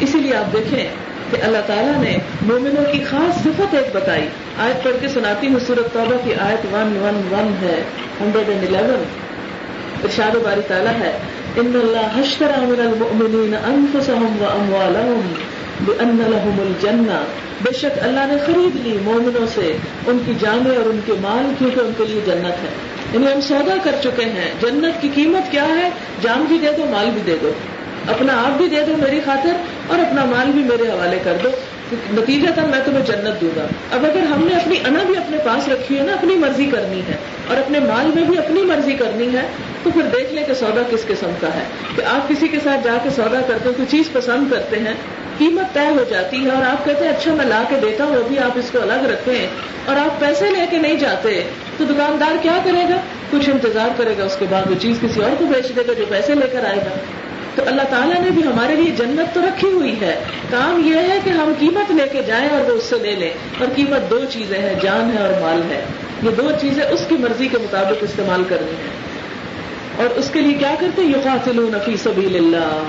اسی لیے آپ دیکھیں کہ اللہ تعالیٰ نے مومنوں کی خاص صفت ایک بتائی۔ آیت پڑھ کے سناتی ہوں سورت توبہ کی آیت ون ون ون ہے ہنڈریڈ اینڈ الیون ارشاد باری تعالیٰ ہے، ان اللہ حشر من المؤمنین انفسهم واموالهم بان لهم الجنہ۔ بے شک اللہ نے خرید لی مومنوں سے، ان کی جانیں اور ان کے مال، کیونکہ ان کے لیے جنت ہے۔ یعنی ہم سودا کر چکے ہیں۔ جنت کی قیمت کیا ہے؟ جان بھی دے دو، مال بھی دے دو۔ اپنا آپ بھی دے دو میری خاطر اور اپنا مال بھی میرے حوالے کر دو۔ نتیجہ تھا میں تمہیں جنت دوں گا۔ اب اگر ہم نے اپنی انا بھی اپنے پاس رکھی ہے نا، اپنی مرضی کرنی ہے اور اپنے مال میں بھی اپنی مرضی کرنی ہے، تو پھر دیکھ لیں کہ سودا کس قسم کا ہے۔ کہ آپ کسی کے ساتھ جا کے سودا کرتے ہیں، کوئی چیز پسند کرتے ہیں، قیمت طے ہو جاتی ہے اور آپ کہتے ہیں اچھا میں لا کے دیتا ہوں ابھی آپ اس کو الگ رکھیں اور آپ پیسے لے کے نہیں جاتے، تو دکاندار کیا کرے گا؟ کچھ انتظار کرے گا، اس کے بعد وہ چیز کسی اور کو بیچ دے گا جو پیسے لے کر آئے گا۔ تو اللہ تعالیٰ نے بھی ہمارے لیے جنت تو رکھی ہوئی ہے۔ کام یہ ہے کہ ہم قیمت لے کے جائیں اور وہ اس سے لے لیں۔ اور قیمت دو چیزیں ہیں، جان ہے اور مال ہے۔ یہ دو چیزیں اس کی مرضی کے مطابق استعمال کرنی ہے اور اس کے لیے کیا کرتے ہیں؟ یقاتلون فی سبیل اللہ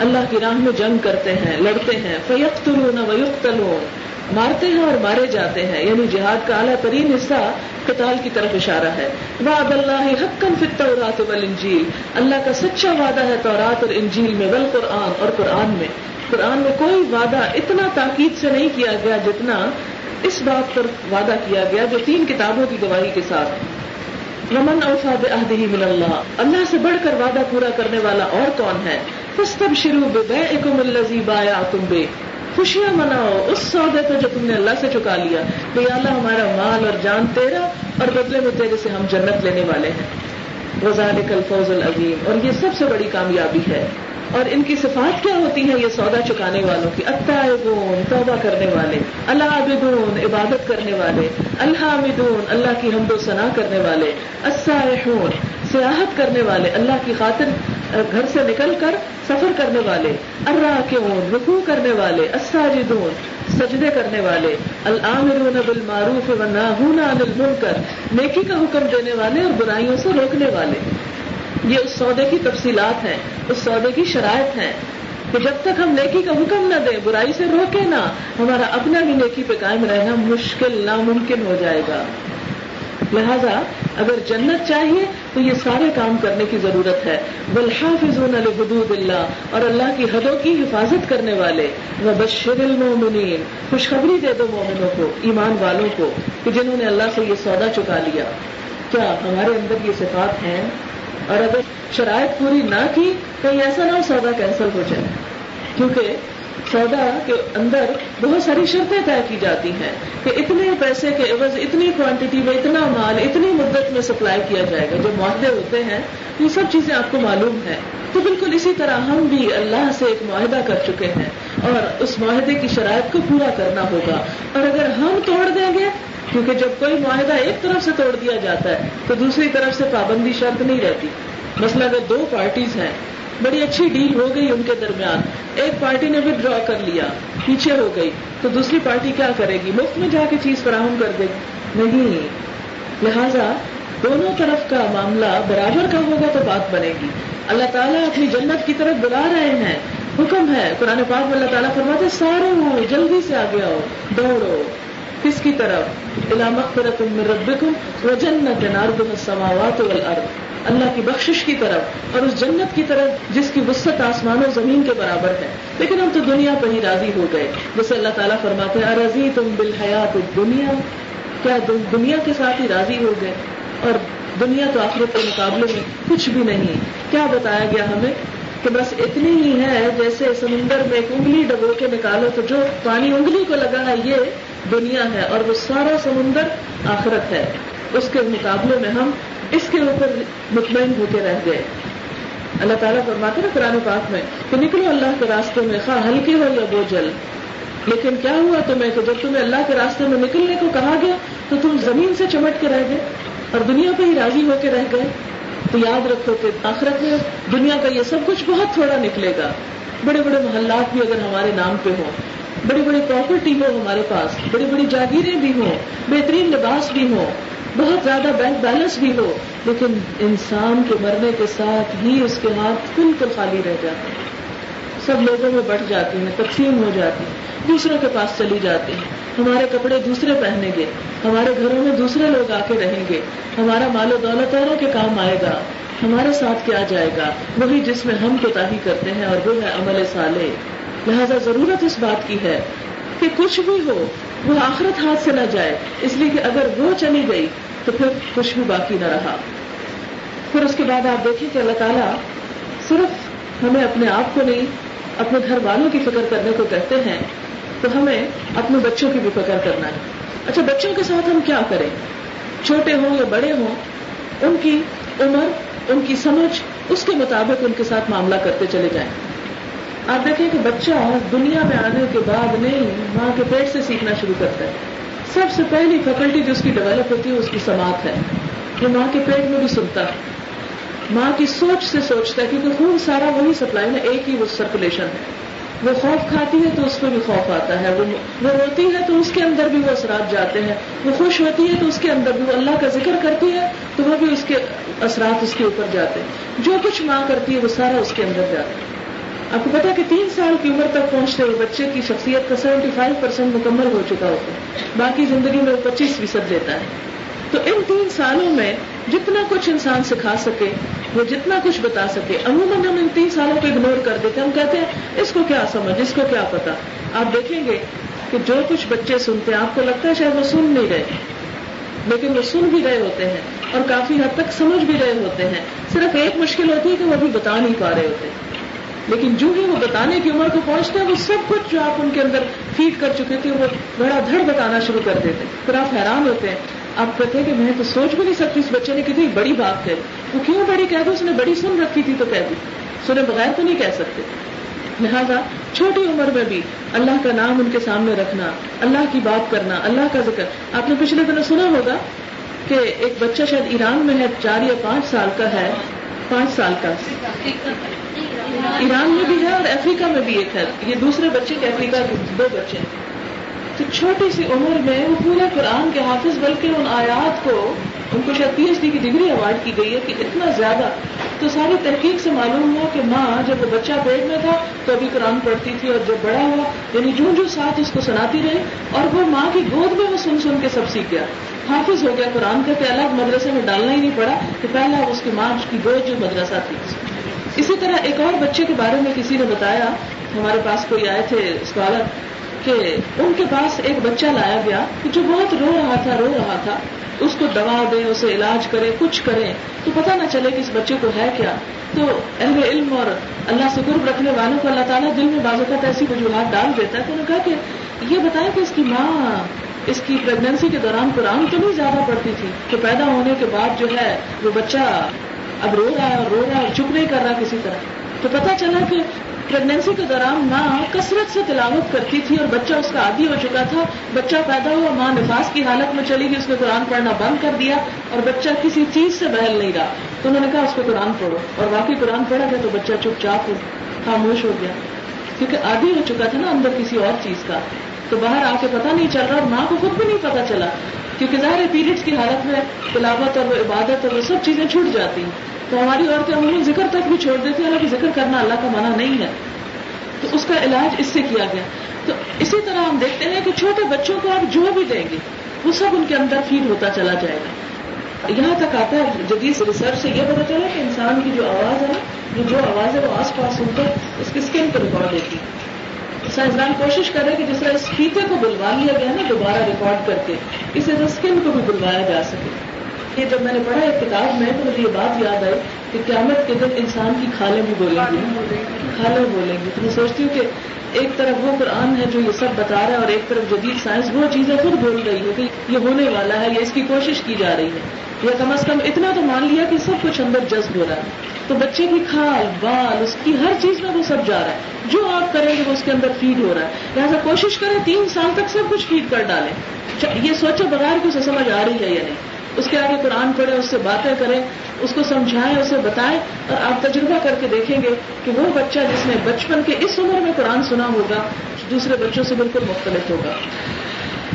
اللہ کی راہ میں جنگ کرتے ہیں، لڑتے ہیں۔ فیقتلون ویقتلون۔ مارتے ہیں اور مارے جاتے ہیں۔ یعنی جہاد کا اعلیٰ ترین حصہ قتال کی طرف اشارہ ہے. وعد اللہ حقن فی التورات والانجیل. اللہ کا سچا وعدہ ہے تورات اور انجیل میں، والقرآن اور قرآن میں. قرآن میں کوئی وعدہ اتنا تاکید سے نہیں کیا گیا جتنا اس بات پر وعدہ کیا گیا جو تین کتابوں کی گواہی کے ساتھ. رمن اوفا بعہدہ من اللہ. اللہ سے بڑھ کر وعدہ پورا کرنے والا اور کون ہے؟ فاستبشروا ببیعکم الذی بایعتم بے خوشیاں مناؤ۔ اس سودے کو جو تم نے اللہ سے چکا لیا۔ کہ اللہ ہمارا مال اور جان تیرا اور بدلے میں تیرے سے ہم جنت لینے والے ہیں۔ وزال الفوز العظیم۔ اور یہ سب سے بڑی کامیابی ہے۔ اور ان کی صفات کیا ہوتی ہیں؟ یہ سودا چکانے والوں کی۔ اتائبون توبہ کرنے والے۔ اللہ عبدون عبادت کرنے والے۔ الحامدون، اللہ کی حمد و ثنا کرنے والے۔ السائحون۔ سیاحت کرنے والے، اللہ کی خاطر گھر سے نکل کر سفر کرنے والے، الراکعون، رکوع کرنے والے، الساجدون، سجدے کرنے والے العامرون بالمعروف والناہون عن المنکر، نیکی کا حکم دینے والے اور برائیوں سے روکنے والے۔ یہ اس سودے کی تفصیلات ہیں، اس سودے کی شرائط ہیں کہ جب تک ہم نیکی کا حکم نہ دیں، برائی سے روکے نہ، ہمارا اپنا بھی نیکی پہ قائم رہنا مشکل، ناممکن ہو جائے گا۔ لہذا اگر جنت چاہیے تو یہ سارے کام کرنے کی ضرورت ہے۔ بلحافظون حدود اللہ، اور اللہ کی حدوں کی حفاظت کرنے والے۔ وہ بشر المومنین خوشخبری دے دو مومنوں کو، ایمان والوں کو، کہ جنہوں نے اللہ سے یہ سودا چکا لیا۔ کیا ہمارے اندر یہ صفات ہیں؟ اور اگر شرائط پوری نہ کی، کہیں ایسا نہ ہو سودا کینسل ہو جائے۔ کیونکہ سودا کے اندر بہت ساری شرطیں طے کی جاتی ہیں کہ اتنے پیسے کے عوض، اتنی کوانٹٹی میں، اتنا مال، اتنی مدت میں سپلائی کیا جائے گا۔ جو معاہدے ہوتے ہیں یہ سب چیزیں آپ کو معلوم ہیں۔ تو بالکل اسی طرح ہم بھی اللہ سے ایک معاہدہ کر چکے ہیں اور اس معاہدے کی شرائط کو پورا کرنا ہوگا۔ اور اگر ہم توڑ دیں گے، کیونکہ جب کوئی معاہدہ ایک طرف سے توڑ دیا جاتا ہے، تو دوسری طرف سے پابندی شرط نہیں رہتی۔ مسئلہ اگر دو پارٹیز ہیں بڑی اچھی ڈیل ہو گئی ان کے درمیان۔ ایک پارٹی نے بھی ڈرا کر لیا، پیچھے ہو گئی۔ تو دوسری پارٹی کیا کرے گی؟ مفت میں جا کے چیز فراہم کر دے۔ گی نہیں۔ لہذا دونوں طرف کا معاملہ برابر کا ہوگا تو بات بنے گی۔ اللہ تعالیٰ اپنی جنت کی طرف بلا رہے ہیں۔ حکم ہے۔ قرآن پاک میں اللہ تعالیٰ فرماتے سارے ہو جلدی سے آگے آؤ، دوڑو۔ کس کی طرف علامت جنت السماوات والارض اللہ کی بخشش کی طرف اور اس جنت کی طرف جس کی وسط آسمان و زمین کے برابر ہے۔ لیکن ہم تو دنیا پہ ہی راضی ہو گئے۔ جیسے اللہ تعالیٰ فرماتے ہیں رضی تم بالحیات دنیا کیا دنیا کے ساتھ ہی راضی ہو گئے؟ اور دنیا تو آخرت کے مقابلے میں کچھ بھی نہیں کیا بتایا گیا ہمیں کہ بس اتنی ہی ہے جیسے سمندر میں ایک انگلی ڈبو کے نکالو تو جو پانی انگلی کو لگا ہے، یہ دنیا ہے اور وہ سارا سمندر آخرت ہے۔ اس کے مقابلے میں ہم اس کے اوپر مطمئن ہو کے رہ گئے۔ اللہ تعالیٰ فرماتے نا قرآن پاک میں کہ نکلو اللہ کے راستے میں، خواہ ہلکے ہو یا بوجھل۔ لیکن کیا ہوا تمہیں کہ جب تمہیں اللہ کے راستے میں نکلنے کو کہا گیا تو تم زمین سے چمٹ کے رہ گئے اور دنیا پہ ہی راضی ہو کے رہ گئے؟ تو یاد رکھو کہ آخرت میں دنیا کا یہ سب کچھ بہت تھوڑا نکلے گا۔ بڑے بڑے محلات بھی اگر ہمارے نام پہ ہوں بڑی بڑی پراپرٹی ہو ہمارے پاس، بڑی بڑی جاگیریں بھی ہوں، بہترین لباس بھی ہوں، بہت زیادہ بینک بیلنس بھی ہو، لیکن انسان کے مرنے کے ساتھ ہی اس کے ہاتھ بالکل خالی رہ جاتے ہیں۔ سب لوگوں میں بٹ جاتی ہیں، تقسیم ہو جاتی ہیں، دوسروں کے پاس چلی جاتی ہیں۔ ہمارے کپڑے دوسرے پہنیں گے، ہمارے گھروں میں دوسرے لوگ آ کے رہیں گے، ہمارا مال و دولت اوروں کے کام آئے گا، ہمارے ساتھ کیا جائے گا، وہی جس میں ہم کوتا کرتے ہیں اور وہ ہے عمل سالے لہذا ضرورت اس بات کی ہے کہ کچھ بھی ہو، وہ آخرت ہاتھ سے نہ جائے۔ اس لیے کہ اگر وہ چلی گئی، تو پھر کچھ بھی باقی نہ رہا۔ پھر اس کے بعد آپ دیکھیں کہ اللہ تعالیٰ صرف ہمیں اپنے آپ کو نہیں، اپنے گھر والوں کی فکر کرنے کو کہتے ہیں۔ تو ہمیں اپنے بچوں کی بھی فکر کرنا ہے۔ اچھا بچوں کے ساتھ ہم کیا کریں؟ چھوٹے ہوں یا بڑے ہوں، ان کی عمر، ان کی سمجھ، اس کے مطابق ان کے ساتھ معاملہ کرتے چلے جائیں۔ آپ دیکھیں کہ بچہ دنیا میں آنے کے بعد نہیں ماں کے پیٹ سے سیکھنا شروع کرتا ہے۔ سب سے پہلی فیکلٹی جو اس کی ڈیولپ ہوتی ہے، اس کی سماعت ہے۔ یہ ماں کے پیٹ میں بھی سنتا ہے۔ ماں کی سوچ سے سوچتا ہے کیونکہ خون سارا وہی سپلائی ہے، ایک ہی وہ سرکولیشن ہے۔ وہ خوف کھاتی ہے تو اس پہ بھی خوف آتا ہے۔ وہ روتی ہے تو اس کے اندر بھی وہ اثرات جاتے ہیں۔ وہ خوش ہوتی ہے تو اس کے اندر بھی وہ اللہ کا ذکر کرتی ہے تو وہ بھی اس کے اثرات اس کے اوپر جاتے ہیں۔ جو کچھ ماں کرتی ہے، وہ سارا اس کے اندر جاتا ہے۔ آپ کو پتا کہ تین سال کی عمر تک پہنچتے ہوئے بچے کی شخصیت کا سیونٹی فائیو پرسینٹ مکمل ہو چکا ہوتا ہے۔ باقی زندگی میں وہ پچیس فیصد لیتا ہے۔ تو ان تین سالوں میں جتنا کچھ انسان سکھا سکے، وہ جتنا کچھ بتا سکے، عموماً ہم ان تین سالوں کو اگنور کر دیتے ہم کہتے ہیں، اس کو کیا سمجھ، اس کو کیا پتا آپ دیکھیں گے کہ جو کچھ بچے سنتے ہیں، آپ کو لگتا ہے شاید وہ سن نہیں رہے لیکن وہ سن بھی رہے ہوتے ہیں اور کافی حد تک سمجھ بھی رہے ہوتے ہیں۔ صرف ایک مشکل ہوتی ہے کہ وہ بھی بتا نہیں پا رہے ہوتے۔ لیکن جو ہی وہ بتانے کی عمر کو پہنچتے ہیں، وہ سب کچھ جو آپ ان کے اندر فیڈ کر چکے تھے، وہ بڑا دھڑ بتانا شروع کر دیتے پھر آپ حیران ہوتے ہیں۔ آپ کہتے ہیں کہ میں تو سوچ بھی نہیں سکتی اس بچے نے کتنی بڑی بات ہے وہ کیوں بڑی کہہ دو؟ اس نے بڑی سن رکھی تھی تو کہہ دی۔ سنے بغیر تو نہیں کہہ سکتے۔ لہذا چھوٹی عمر میں بھی اللہ کا نام ان کے سامنے رکھنا، اللہ کی بات کرنا، اللہ کا ذکر۔ آپ نے پچھلے دنوں سنا ہوگا کہ ایک بچہ شاید ایران میں ہے، چار یا پانچ سال کا ہے۔ پانچ سال کا۔ ایران میں بھی ہے اور افریقہ میں بھی ایک ہے۔ یہ دوسرے بچے کے افریقہ کے دو بچے ہیں۔ تو چھوٹی سی عمر میں وہ پورے قرآن کے حافظ، بلکہ ان آیات کو، ان کو شاید پی ایچ ڈی کی ڈگری اوارڈ کی گئی ہے کہ اتنا زیادہ، تو ساری تحقیق سے معلوم ہوا کہ ماں جب وہ بچہ پیٹ میں تھا تو ابھی قرآن پڑھتی تھی اور جب بڑا ہوا یعنی جو جو ساتھ اس کو سناتی رہی اور وہ ماں کی گود میں وہ سن سن کے سب سیکھ گیا۔ حافظ ہو گیا قرآن کا کہ الگ مدرسے میں ڈالنا ہی نہیں پڑا کہ پہلا اس کی ماں کی گود جو مدرسہ تھی۔ اسی طرح ایک اور بچے کے بارے میں کسی نے بتایا، ہمارے پاس کوئی آئے تھے اسکالر کہ ان کے پاس ایک بچہ لایا گیا جو بہت رو رہا تھا، رو رہا تھا۔ اس کو دوا دیں اسے علاج کرے، کچھ کریں تو پتہ نہ چلے کہ اس بچے کو ہے کیا۔ تو اہل علم اور اللہ سے قرب رکھنے والوں کو اللہ تعالیٰ دل میں بازو کا ایسی وجوہات ڈال دیتا ہے تو انہوں نے کہا کہ یہ بتائیں کہ اس کی ماں اس کی پریگنینسی کے دوران قرآن تو نہیں زیادہ پڑتی تھی کہ پیدا ہونے کے بعد جو ہے وہ بچہ اب رو رہا ہے اور رو رہا ہے اور چپ نہیں کر رہا کسی طرح۔ تو پتا چلا کہ پریگنینسی کے دوران ماں کثرت سے تلاوت کرتی تھی اور بچہ اس کا عادی ہو چکا تھا۔ بچہ پیدا ہوا، ماں نفاس کی حالت میں چلی گئی، اس نے قرآن پڑھنا بند کر دیا اور بچہ کسی چیز سے بہل نہیں رہا۔ تو انہوں نے کہا، اس کو قرآن پڑھو۔ اور واقعی قرآن پڑھا گیا تو بچہ چپ چاپ ہو، خاموش ہو گیا۔ کیونکہ عادی ہو چکا تھا نا اندر کسی اور چیز کا۔ تو باہر آ کے پتا نہیں چل رہا اور ماں کو خود بھی نہیں پتا چلا۔ کیونکہ ظاہر پیریڈس کی حالت میں تلاوت اور وہ عبادت اور وہ سب چیزیں چھوٹ جاتی ہیں۔ تو ہماری عورتیں عموماً ذکر تک بھی چھوڑ دیتی ہیں، حالانکہ ذکر کرنا اللہ کا منع نہیں ہے۔ تو اس کا علاج اس سے کیا گیا۔ تو اسی طرح ہم دیکھتے ہیں کہ چھوٹے بچوں کو آپ جو بھی دیں گے، وہ سب ان کے اندر فیڈ ہوتا چلا جائے گا۔ یہاں تک آتا ہے جدید ریسرچ سے یہ پتا چلا کہ انسان کی جو آواز ہے نا جو آواز ہے وہ آس پاس سنتے اس کی اسکن پہ ریکارڈ دیتی سائنسدان کوشش کر رہے کہ جس طرح اس فیتے کو بلوا لیا گیا نا، دوبارہ ریکارڈ کر کے، اس طرح اسکن کو بھی بلوایا جا سکے۔ یہ جب میں نے پڑھا ایک کتاب، میں تو مجھے یہ بات یاد آئی کہ قیامت کے دن انسان کی کھالیں بھی بولیں گی کھالیں بولیں گی تو میں سوچتی ہوں کہ ایک طرف وہ قرآن ہے جو یہ سب بتا رہا ہے اور ایک طرف جدید سائنس، وہ چیزیں خود بول رہی ہے کہ یہ ہونے والا ہے یا اس کی کوشش کی جا رہی ہے۔ یا کم از کم اتنا تو مان لیا کہ سب کچھ اندر جذب ہو رہا ہے۔ تو بچے کی کھال، بال، اس کی ہر چیز میں وہ سب جا رہا ہے۔ جو آپ کریں گے وہ اس کے اندر فیڈ ہو رہا ہے۔ لہٰذا کوشش کریں تین سال تک سب کچھ فیڈ کر ڈالیں۔ یہ سوچے بغیر کہ اسے سمجھ آ رہی ہے یا نہیں۔ اس کے آگے قرآن پڑھیں، اس سے باتیں کریں، اس کو سمجھائیں، اسے بتائیں اور آپ تجربہ کر کے دیکھیں گے کہ وہ بچہ جس نے بچپن کے اس عمر میں قرآن سنا ہوگا، دوسرے بچوں سے بالکل مختلف ہوگا۔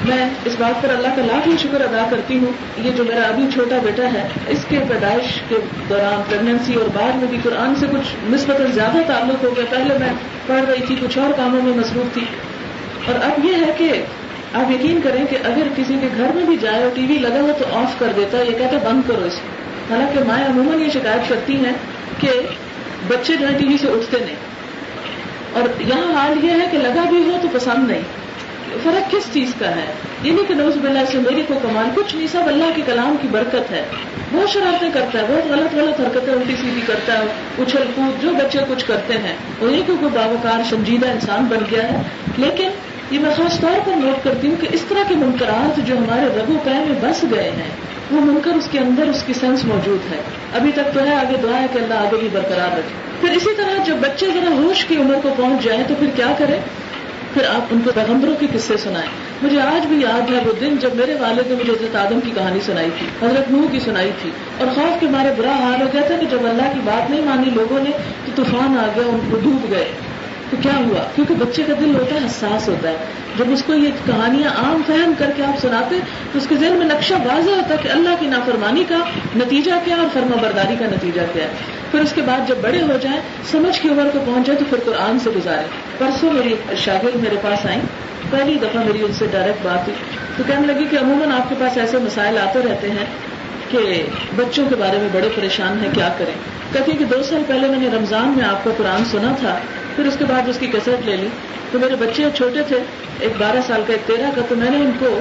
میں اس بات پر اللہ کا لاکھ ہی شکر ادا کرتی ہوں، یہ جو میرا ابھی چھوٹا بیٹا ہے، اس کے پیدائش کے دوران پریگنینسی اور بعد میں بھی قرآن سے کچھ نسبت زیادہ تعلق ہو گیا۔ پہلے میں پڑھ رہی تھی، کچھ اور کاموں میں مصروف تھی۔ اور اب یہ ہے کہ آپ یقین کریں کہ اگر کسی کے گھر میں بھی جائے اور ٹی وی لگا ہو تو آف کر دیتا ہے یہ کہتا ہے بند کرو اس کو۔ حالانکہ مائیں عموماً یہ شکایت کرتی ہیں کہ بچے جو ہے ٹی وی سے اٹھتے نہیں۔ اور یہاں حال یہ ہے کہ لگا بھی ہو تو پسند نہیں۔ فرق کس چیز کا ہے؟ یہ نہیں کہ نوز بلّہ سے میری کو کمال کچھ نہیں، سب اللہ کے کلام کی برکت ہے۔ بہت شرارتیں کرتا ہے، بہت غلط غلط حرکتیں الٹی سیدھی کرتا ہے، اچھل کود، جو بچے کچھ کرتے ہیں۔ وہی کو کوئی باوکار سنجیدہ انسان بن گیا ہے۔ لیکن یہ میں خاص طور پر نوٹ کرتی ہوں کہ اس طرح کے منکرات جو ہمارے رگو پہ میں بس گئے ہیں، وہ منکر اس کے اندر اس کی سینس موجود ہے۔ ابھی تک تو ہے، آگے دعا ہے کہ اللہ آگے بھی برقرار رکھے۔ پھر اسی طرح جب بچے ذرا ہوش کی عمر کو پہنچ جائیں تو پھر کیا کریں؟ پھر آپ ان کو پیغمبروں کے قصے سنائیں۔ مجھے آج بھی یاد ہے وہ دن جب میرے والد نے مجھے حضرت آدم کی کہانی سنائی تھی، حضرت نوح کی سنائی تھی۔ اور خوف کے مارے برا حال ہو گیا تھا کہ جب اللہ کی بات نہیں مانی لوگوں نے تو طوفان آ گیا ان کو ڈوب گئے۔ تو کیا ہوا؟ کیونکہ بچے کا دل ہوتا ہے، حساس ہوتا ہے۔ جب اس کو یہ کہانیاں عام فہم کر کے آپ سناتے، تو اس کے ذہن میں نقشہ واضح ہوتا ہے کہ اللہ کی نافرمانی کا نتیجہ کیا اور فرما برداری کا نتیجہ کیا ہے۔ پھر اس کے بعد جب بڑے ہو جائیں، سمجھ کی عمر کو پہنچ جائے تو پھر قرآن سے گزارے۔ پرسوں میری شاگرد میرے پاس آئیں۔ پہلی دفعہ میری ان سے ڈائریکٹ بات ہوئی۔ تو کہنے لگی کہ عموماً آپ کے پاس ایسے مسائل آتے رہتے ہیں کہ بچوں کے بارے میں بڑے پریشان ہیں، کیا کریں؟ کہتی کہ دو سال پہلے میں نے رمضان میں آپ کا قرآن سنا تھا۔ پھر اس کے بعد اس کی کیسٹ لے لی۔ تو میرے بچے چھوٹے تھے، ایک بارہ سال کا، ایک تیرہ کا، تو میں نے ان کو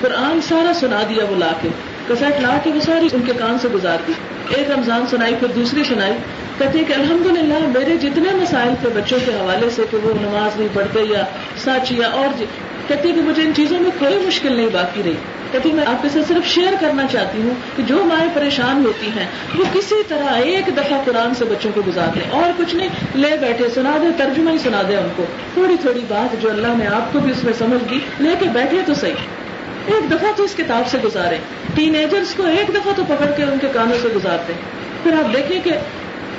قرآن سارا سنا دیا وہ لا کے۔ کسٹ لا کے وہ ساری ان کے کان سے گزار دی۔ ایک رمضان سنائی، پھر دوسری سنائی۔ کہتے کہ الحمد للہ میرے جتنے مسائل تھے بچوں کے حوالے سے کہ وہ نماز نہیں پڑھتے یا سچ یا اور جی، کہتی کہ مجھے ان چیزوں میں کوئی مشکل نہیں، باقی رہی۔ کہتی میں آپ کے ساتھ صرف شیئر کرنا چاہتی ہوں کہ جو مائیں پریشان ہوتی ہیں، وہ کسی طرح ایک دفعہ قرآن سے بچوں کو گزار دیں اور کچھ نہیں، لے بیٹھے، سنا دے، ترجمہ ہی سنا دے ان کو۔ تھوڑی تھوڑی بات جو اللہ نے آپ کو بھی اس میں سمجھ دی، لے کے بیٹھے تو صحیح۔ ایک دفعہ تو اس کتاب سے گزارے۔ ٹین ایجرس کو ایک دفعہ تو پکڑ کے ان کے کانوں سے گزارتے۔ پھر آپ دیکھیں کہ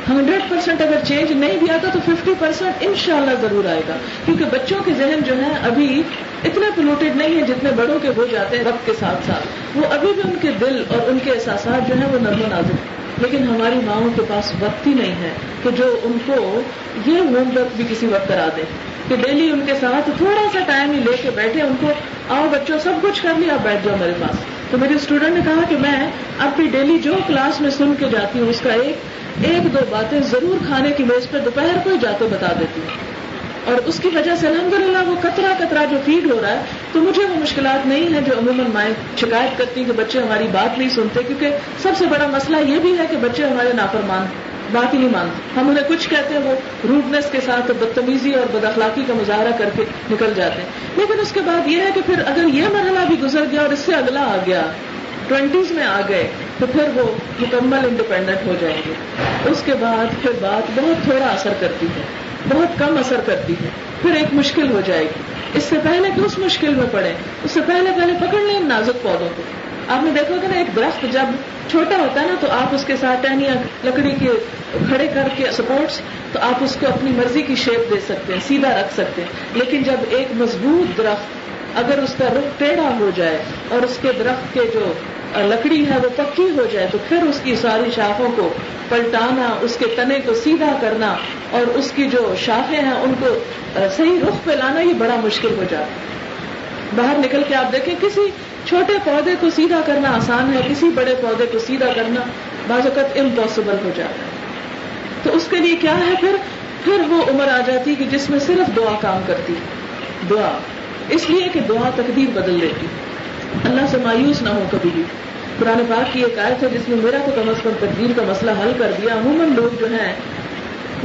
ہنڈریڈ پرسینٹ اگر چینج نہیں بھی آتا تو ففٹی پرسینٹ ان شاء اللہ ضرور آئے گا۔ کیونکہ بچوں کے ذہن جو ہے ابھی اتنے پولوٹیڈ نہیں ہے جتنے بڑوں کے ہو جاتے ہیں وقت کے ساتھ ساتھ۔ وہ ابھی بھی ان کے دل اور ان کے احساسات جو ہیں وہ نرم و نازک لیکن ہماری ماؤں کے پاس وقت ہی نہیں ہے کہ جو ان کو یہ ہوم ورک بھی کسی وقت کرا دے۔ کہ ڈیلی ان کے ساتھ تھوڑا سا ٹائم ہی لے کے بیٹھے، ان کو آؤ بچوں، سب کچھ کر لیا آپ بیٹھ جاؤ میرے پاس۔ تو میری اسٹوڈنٹ نے کہا کہ میں اب بھی ڈیلی جو کلاس میں سن کے جاتی ہوں، اس کا ایک ایک دو باتیں ضرور کھانے کی میز پہ دوپہر کو ہی جاتے بتا دیتی ہوں۔ اور اس کی وجہ سے الحمدللہ وہ کترا کترا جو فیڈ ہو رہا ہے، تو مجھے وہ مشکلات نہیں ہے جو عموماً مائیں شکایت کرتی ہیں کہ بچے ہماری بات نہیں سنتے، کیونکہ سب سے بڑا مسئلہ یہ بھی ہے کہ بچے ہمارے نافرمان بات ہی نہیں مانتے۔ ہم انہیں کچھ کہتے ہیں، وہ روڈنس کے ساتھ بدتمیزی اور بد اخلاقی کا مظاہرہ کر کے نکل جاتے ہیں۔ لیکن اس کے بعد یہ ہے کہ پھر اگر یہ مرحلہ بھی گزر گیا اور اس سے اگلا آ گیا ٹوینٹیز میں آ گئے، تو پھر وہ مکمل انڈیپینڈنٹ ہو جائیں گے۔ اس کے بعد پھر بات بہت تھوڑا اثر کرتی ہے۔ بہت کم اثر کرتی ہے۔ پھر ایک مشکل ہو جائے گی۔ اس سے پہلے کہ اس مشکل میں پڑے، اس سے پہلے پہلے پکڑ لیں نازک پودوں کو۔ آپ نے دیکھو گے نا، ایک درخت جب چھوٹا ہوتا ہے نا، تو آپ اس کے ساتھ ٹہنیاں، لکڑی کے کھڑے کر کے سپورٹس، تو آپ اس کو اپنی مرضی کی شیپ دے سکتے ہیں، سیدھا رکھ سکتے ہیں۔ لیکن جب ایک مضبوط درخت اگر اس کا رخ ٹیڑھا ہو جائے اور اس کے درخت کے جو لکڑی ہے وہ پکی ہو جائے، تو پھر اس کی ساری شاخوں کو پلٹانا، اس کے تنے کو سیدھا کرنا اور اس کی جو شاخیں ہیں، ان کو صحیح رخ پہ لانا یہ بڑا مشکل ہو جاتا باہر نکل کے آپ دیکھیں، کسی چھوٹے پودے کو سیدھا کرنا آسان ہے، کسی بڑے پودے کو سیدھا کرنا بعض اوقات امپاسبل ہو جاتا ہے۔ تو اس کے لیے کیا ہے پھر؟ پھر وہ عمر آ جاتی کہ جس میں صرف دعا کام کرتی۔ دعا۔ اس لیے کہ دعا تقدیر بدل دیتی اللہ سے مایوس نہ ہو کبھی بھی۔ قرآن پاک کی ایک آیت ہے جس میں میرا تو کم از کم تقدیر کا مسئلہ حل کر دیا۔ عموماً لوگ جو ہیں،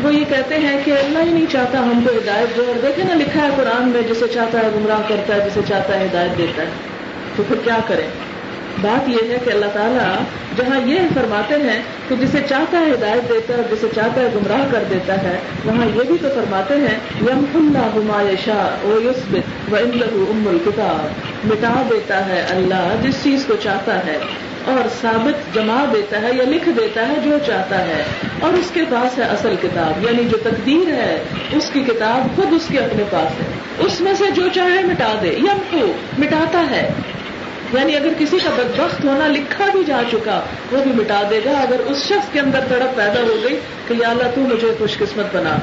وہ یہ کہتے ہیں کہ اللہ ہی نہیں چاہتا ہم کو ہدایت دے۔ اور دیکھیں نا، لکھا ہے قرآن میں، جسے چاہتا ہے گمراہ کرتا ہے، جسے چاہتا ہے ہدایت دیتا ہے۔ تو پھر کیا کریں؟ بات یہ ہے کہ اللہ تعالیٰ جہاں یہ فرماتے ہیں کہ جسے چاہتا ہے ہدایت دیتا ہے، جسے چاہتا ہے گمراہ کر دیتا ہے، وہاں یہ بھی تو فرماتے ہیں یم اللہ شاہ و یوسف و ام الکتاب۔ مٹا دیتا ہے اللہ جس چیز کو چاہتا ہے اور ثابت جما دیتا ہے یا لکھ دیتا ہے جو چاہتا ہے۔ اور اس کے پاس ہے اصل کتاب یعنی جو تقدیر ہے، اس کی کتاب خود اس کے اپنے پاس ہے۔ اس میں سے جو چاہے مٹا دے یا مٹاتا ہے۔ یعنی اگر کسی کا بدبخت ہونا لکھا بھی جا چکا، وہ بھی مٹا دے گا۔ اگر اس شخص کے اندر تڑپ پیدا ہو گئی کہ یا اللہ تو مجھے خوش قسمت بنا۔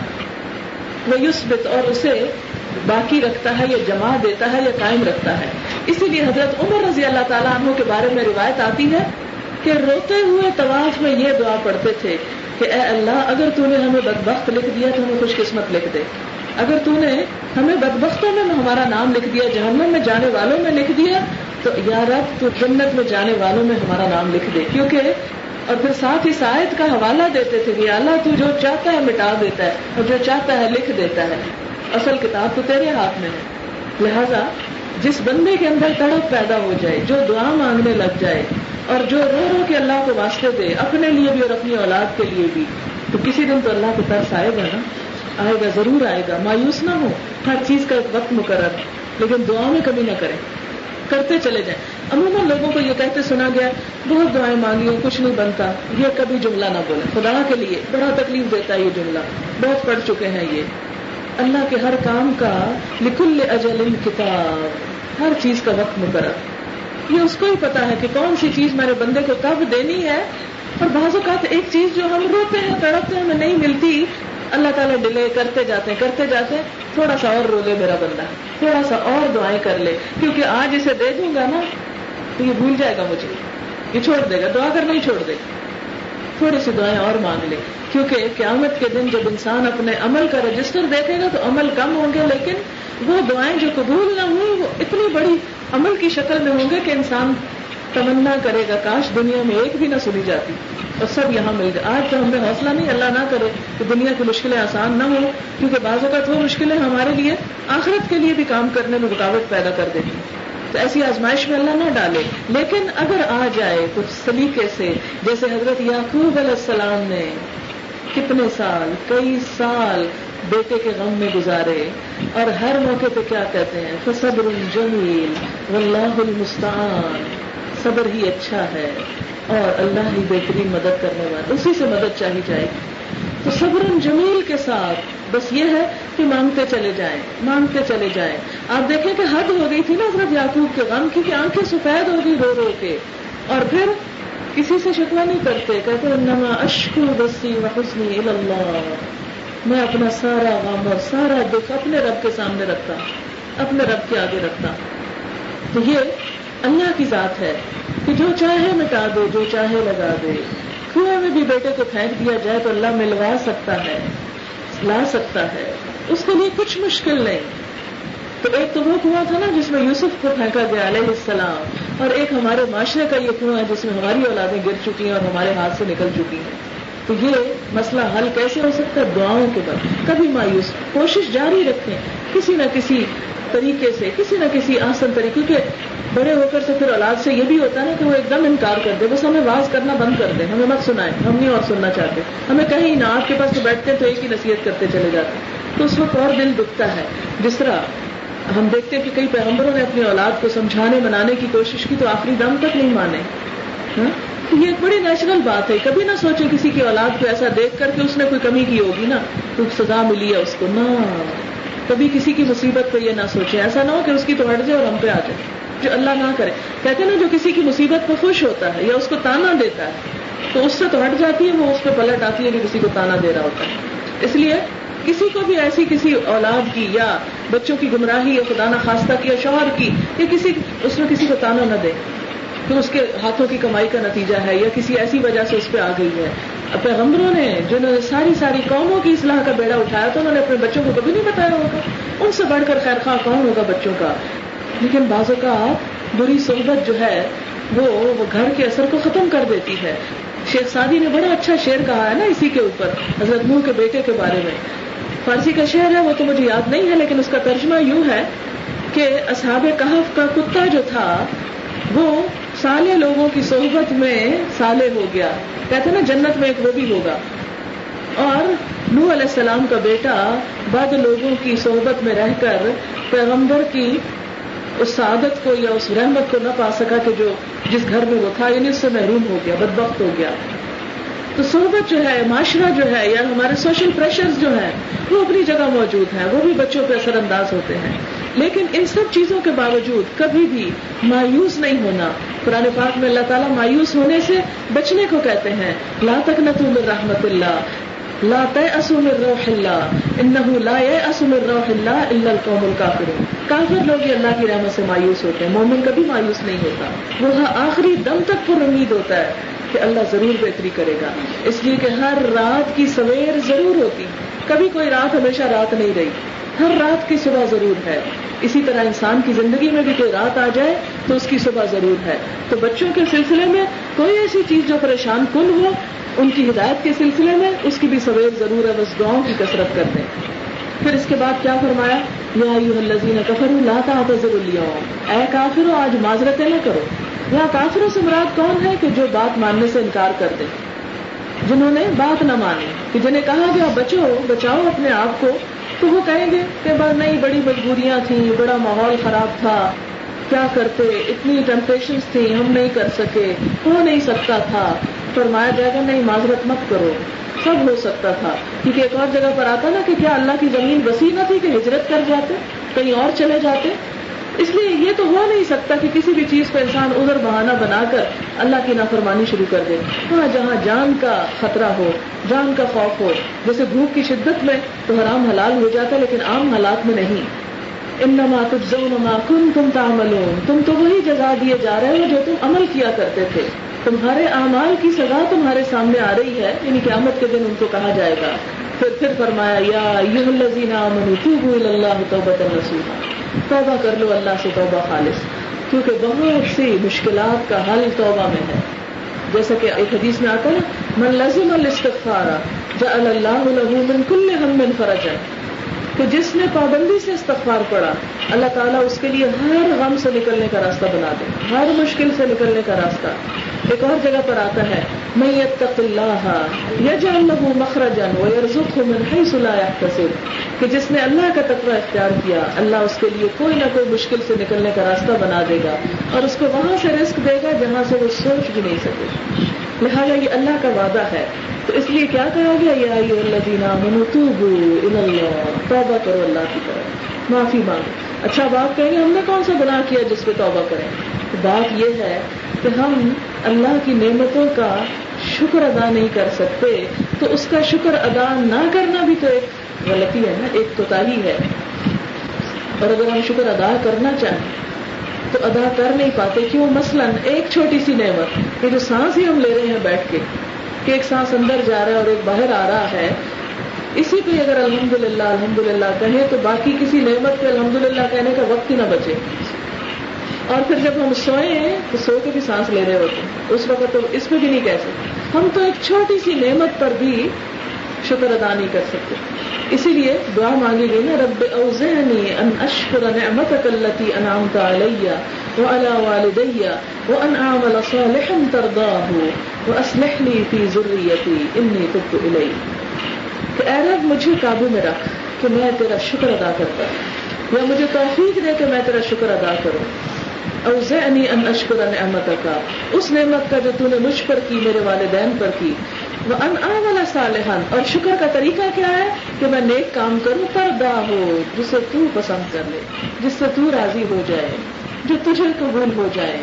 وہ یوسبت اور اسے باقی رکھتا ہے یا جمع دیتا ہے یا قائم رکھتا ہے۔ اسی لیے حضرت عمر رضی اللہ تعالیٰ عنہ کے بارے میں روایت آتی ہے کہ روتے ہوئے طواف میں یہ دعا پڑھتے تھے کہ اے اللہ، اگر تو نے ہمیں بدبخت لکھ دیا تو ہمیں خوش قسمت لکھ دے۔ اگر تو نے ہمیں بدبختوں میں ہمارا نام لکھ دیا، جہنم میں جانے والوں میں لکھ دیا، تو یا رب، تو جنت میں جانے والوں میں ہمارا نام لکھ دے۔ کیونکہ، اور پھر ساتھ ہی شاید کا حوالہ دیتے تھے کہ اللہ، تو جو چاہتا ہے مٹا دیتا ہے، اور جو چاہتا ہے لکھ دیتا ہے۔ اصل کتاب تو تیرے ہاتھ میں ہے۔ لہذا، جس بندے کے اندر تڑپ پیدا ہو جائے، جو دعا مانگنے لگ جائے اور جو رو رو کے اللہ کو واسطے دے، اپنے لیے بھی اور اپنی اولاد کے لیے بھی۔ تو کسی دن تو اللہ کو ترس آئے گا نا؟ آئے گا، ضرور آئے گا۔ مایوس نہ ہو، ہر چیز کا ایک وقت مقرر لیکن دعا میں کمی نہ کریں۔ کرتے چلے جائیں۔ عموماً لوگوں کو یہ کہتے سنا گیا، بہت دعائیں مانگی، کچھ نہیں بنتا۔ یہ کبھی جملہ نہ بولے خدا کے لیے بڑا تکلیف دیتا ہے یہ جملہ۔ بہت پڑھ چکے ہیں یہ۔ اللہ کے ہر کام کا لکل اجل کتاب، ہر چیز کا وقت مقرر۔ یہ اس کو ہی پتا ہے کہ کون سی چیز میرے بندے کو کب دینی ہے۔ اور بعض اوقات ایک چیز جو ہم روتے ہیں، تڑپتے ہیں، ہمیں نہیں ملتی۔ اللہ تعالیٰ ڈیلے کرتے جاتے ہیں، کرتے جاتے ہیں۔ تھوڑا سا اور رو لے میرا بندہ، تھوڑا سا اور دعائیں کر لے۔ کیونکہ آج اسے دے دوں گا نا، تو یہ بھول جائے گا مجھے۔ یہ چھوڑ دے گا، دعا کرنا ہی چھوڑ دے۔ تھوڑی سی دعائیں اور مانگ لے۔ کیونکہ قیامت کے دن جب انسان اپنے عمل کا رجسٹر دیکھے گا تو عمل کم ہوں گے، لیکن وہ دعائیں جو قبول نہ ہوئی وہ اتنی بڑی عمل کی شکل میں ہوں گے کہ انسان تمنا کرے گا، کاش دنیا میں ایک بھی نہ سنی جاتی۔ اور سب یہاں مل جائے۔ آج تو ہمیں حوصلہ نہیں، اللہ نہ کرے کہ دنیا کی مشکلیں آسان نہ ہوں، کیونکہ بعض اوقات وہ مشکلیں ہمارے لیے آخرت کے لیے بھی کام کرنے میں رکاوٹ پیدا کر دیتی۔ تو ایسی آزمائش میں اللہ نہ ڈالے۔ لیکن اگر آ جائے کچھ سلیقے سے، جیسے حضرت یعقوب علیہ السلام نے کتنے سال، کئی سال بیٹے کے غم میں گزارے اور ہر موقع پہ کیا کہتے ہیں؟ فصبر جمیل، واللہ المستعان، صبر ہی اچھا ہے اور اللہ ہی بہترین مدد کرنے والا، اسی سے مدد چاہی جائے گی۔ تو صبر جمیل کے ساتھ بس یہ ہے کہ مانگتے چلے جائیں، مانگتے چلے جائیں۔ آپ دیکھیں کہ حد ہو گئی تھی نا حضرت یعقوب کے غم کی کہ آنکھیں سفید ہو گئی رو رو کے۔ اور پھر کسی سے شکوا نہیں کرتے، کہتے نما اشکو بسی و حسنی اللہ۔ میں اپنا سارا غم اور سارا دکھ اپنے رب کے سامنے رکھتا، اپنے رب کے آگے رکھتا۔ تو یہ اللہ کی ذات ہے کہ جو چاہے مٹا دے، جو چاہے لگا دے۔ کنویں میں بھی بیٹے کو پھینک دیا جائے تو اللہ ملوا سکتا ہے، لا سکتا ہے۔ اس کے لیے کچھ مشکل نہیں۔ تو ایک تو وہ کنواں تھا نا جس میں یوسف کو پھینکا گیا علیہ السلام، اور ایک ہمارے معاشرے کا یہ کنواں ہے جس میں ہماری اولادیں گر چکی ہیں اور ہمارے ہاتھ سے نکل چکی ہیں۔ تو یہ مسئلہ حل کیسے ہو سکتا ہے؟ دعاؤں کے بعد۔ کبھی مایوس، کوشش جاری رکھیں۔ کسی نہ کسی طریقے سے، کسی نہ کسی آسن طریقے کے بڑے ہو کر سے پھر اولاد سے یہ بھی ہوتا ہے نا کہ وہ ایک دم انکار کر دے، بس ہمیں واز کرنا بند کر دے، ہمیں مت سنائے ہم نہیں اور سننا چاہتے۔ ہمیں کہیں نہ آپ کے پاس تو بیٹھتے تو ایک ہی نصیحت کرتے چلے جاتے۔ تو اس وقت اور دل دکھتا ہے۔ جس طرح ہم دیکھتے ہیں کہ کئی پیغمبروں نے اپنی اولاد کو سمجھانے منانے کی کوشش کی تو آخری دم تک نہیں مانے۔ ہاں؟ یہ ایک بڑی نیچرل بات ہے۔ کبھی نہ سوچے کسی کی اولاد کو ایسا دیکھ کر کے اس نے کوئی کمی کی ہوگی نا، تو سزا ملی ہے اس کو۔ نہ۔ کبھی کسی کی مصیبت پہ یہ نہ سوچے۔ ایسا نہ ہو کہ اس کی تو ہٹ جائے اور ہم پہ آ جائے۔ جو اللہ نہ کرے۔ کہتے ہیں نا، جو کسی کی مصیبت پہ خوش ہوتا ہے یا اس کو تانا دیتا ہے، تو اس سے تو ہٹ جاتی ہے، وہ اس پہ پلٹ آتی ہے کہ کسی کو تانا دے رہا ہوتا ہے۔ اس لیے کسی کو بھی ایسی کسی اولاد کی یا بچوں کی گمراہی یا خدا نہ خاصہ کی یا شوہر کی، یا کسی اس میں کسی کو تانا نہ دے۔ تو اس کے ہاتھوں کی کمائی کا نتیجہ ہے یا کسی ایسی وجہ سے اس پہ آ گئی ہے؟ پیغمبروں نے جنہوں نے ساری ساری قوموں کی اصلاح کا بیڑا اٹھایا تو انہوں نے اپنے بچوں کو کبھی نہیں بتایا ہوگا۔ ان سے بڑھ کر خیر خواہ کون ہوگا بچوں کا؟ لیکن بعضوں کا بری صحبت جو ہے، وہ وہ گھر کے اثر کو ختم کر دیتی ہے۔ شیخ سادی نے بڑا اچھا شعر کہا ہے نا اسی کے اوپر، حضرت نور کے بیٹے کے بارے میں۔ فارسی کا شعر ہے، وہ تو مجھے یاد نہیں ہے، لیکن اس کا ترجمہ یوں ہے کہ اصحاب کہف کا کتا جو تھا، وہ سالے لوگوں کی صحبت میں سالے ہو گیا۔ کہتے نا جنت میں ایک وہ بھی ہوگا۔ اور نو علیہ السلام کا بیٹا بد لوگوں کی صحبت میں رہ کر پیغمبر کی اس سعادت کو یا اس رحمت کو نہ پا سکا کہ جو جس گھر میں وہ تھا یعنی اس سے محروم ہو گیا، بدبخت ہو گیا۔ تو صحبت جو ہے، معاشرہ جو ہے، یا ہمارے سوشل پریشرز جو ہیں، وہ اپنی جگہ موجود ہیں، وہ بھی بچوں پہ اثر انداز ہوتے ہیں۔ لیکن ان سب چیزوں کے باوجود کبھی بھی مایوس نہیں ہونا قرآن پاک میں اللہ تعالیٰ مایوس ہونے سے بچنے کو کہتے ہیں۔ لا تک من رحمت اللہ، لا من روح اللہ انه لا من روح اللہ الا القوم الكافرون کافر لوگ یہ اللہ کی رحمت سے مایوس ہوتے ہیں، مومن کبھی مایوس نہیں ہوتا۔ وہ آخری دم تک پر امید ہوتا ہے کہ اللہ ضرور بہتری کرے گا۔ اس لیے کہ ہر رات کی سویر ضرور ہوتی کبھی کوئی رات ہمیشہ رات نہیں رہی۔ ہر رات کی صبح ضرور ہے۔ اسی طرح انسان کی زندگی میں بھی کوئی رات آ جائے تو اس کی صبح ضرور ہے۔ تو بچوں کے سلسلے میں کوئی ایسی چیز جو پریشان کن ہو، ان کی ہدایت کے سلسلے میں اس کی بھی سویر ضرور ہے، بس گاؤں کی کثرت کر دیں۔ پھر اس کے بعد کیا فرمایا؟ یا الزین کفر لاتا ضرور اے کافرو، آج معذرتیں نہ کرو۔ یہاں کافروں سے مراد کون ہے کہ جو بات ماننے سے انکار کر دیں؟ جنہوں نے بات نہ مانی، کہ جنہیں کہا گیا بچو، بچاؤ اپنے آپ کو، تو وہ کہیں گے کہ بس نہیں، بڑی مجبوریاں تھیں، بڑا ماحول خراب تھا، کیا کرتے؟ اتنی ٹیمپریشن تھی ہم نہیں کر سکے، ہو نہیں سکتا تھا۔ فرمایا جائے گا، نہیں، معذرت مت کرو۔ سب ہو سکتا تھا۔ کیونکہ ایک اور جگہ پر آتا نا کہ کیا اللہ کی زمین وسیع نہ تھی کہ ہجرت کر جاتے، کہیں اور چلے جاتے؟ اس لیے یہ تو ہو نہیں سکتا کہ کسی بھی چیز کو انسان ادھر بہانہ بنا کر اللہ کی نافرمانی شروع کر دے۔ ہاں جہاں جان کا خطرہ ہو، جان کا خوف ہو، جیسے بھوک کی شدت میں تو حرام حلال ہو جاتا ہے، لیکن عام حالات میں نہیں۔ انما تجزون نما کن تم تعملون۔ تم تو وہی جزا دیے جا رہے ہو جو تم عمل کیا کرتے تھے۔ تمہارے اعمال کی سزا تمہارے سامنے آ رہی ہے یعنی قیامت کے دن ان کو کہا جائے گا۔ پھر پھر فرمایا، یا یہ الذین آمنوا توبوا اللہ توبۃ نصوحا توبہ کر لو اللہ سے توبہ خالص، کیونکہ بہت سی مشکلات کا حل توبہ میں ہے۔ جیسا کہ ایک حدیث میں آتا ہے، من لازم الاستغفار جعل اللہ له من كل هم فرجا۔ کہ جس نے پابندی سے استغفار پڑا اللہ تعالیٰ اس کے لیے ہر غم سے نکلنے کا راستہ بنا دے، ہر مشکل سے نکلنے کا راستہ۔ ایک اور جگہ پر آتا ہے میں یتق اللہ یجعل له مخرجا ويرزقه من حيث لا يحتسب کہ جس نے اللہ کا تقوی اختیار کیا، اللہ اس کے لیے کوئی نہ کوئی مشکل سے نکلنے کا راستہ بنا دے گا اور اس کو وہاں سے رسک دے گا جہاں سے وہ سوچ بھی نہیں سکے۔ لہٰذا یہ اللہ کا وعدہ ہے۔ تو اس لیے کیا کہا گیا؟ یا اللہ دینا توبہ کرو اللہ کی طرف۔ معافی مانگو۔ اچھا بات کہیں گے، ہم نے کون سا گناہ کیا جس پہ توبہ کریں؟ تو بات یہ ہے کہ ہم اللہ کی نعمتوں کا شکر ادا نہیں کر سکتے، تو اس کا شکر ادا نہ کرنا بھی تو ایک غلطی ہے نا، ایک توتا ہی ہے۔ اور اگر ہم شکر ادا کرنا چاہیں تو ادا کر نہیں پاتے کیوں مثلا ایک چھوٹی سی نعمت یہ جو سانس ہی ہم لے رہے ہیں بیٹھ کے، کہ ایک سانس اندر جا رہا ہے اور ایک باہر آ رہا ہے، اسی پہ اگر الحمد للہ الحمد للہ کہیں تو باقی کسی نعمت پہ الحمد للہ کہنے کا وقت ہی نہ بچے۔ اور پھر جب ہم سوئے ہیں تو سو کے بھی سانس لے رہے ہوتے ہیں۔ اس وقت تو اس پہ بھی نہیں کہہ سکتے۔ ہم تو ایک چھوٹی سی نعمت پر بھی شکر ادا نہیں کر سکتے۔ اسی لیے دعا مانگی گئی نا، رب اوزعنی ان اشکر نعمتک اللتی انعمت علی وعلى والدی وان اعمل صالحا ترضاه واصلح لي في ذريتي انی تبت الی کہ اے رب، مجھے قابو میں رکھ کہ میں تیرا شکر ادا کرتا یا مجھے توفیق دے کہ میں تیرا شکر ادا کروں۔ اوزعنی ان اشکر نعمتک۔ اس نعمت کا جو تو نے مجھ پر کی، میرے والدین پر کی وہ ان والا صالحان اور شکر کا طریقہ کیا ہے کہ میں نیک کام کروں پردا ہو، جسے تو پسند کر لے، جس سے تو راضی ہو جائے، جو تجھے قبول ہو جائے۔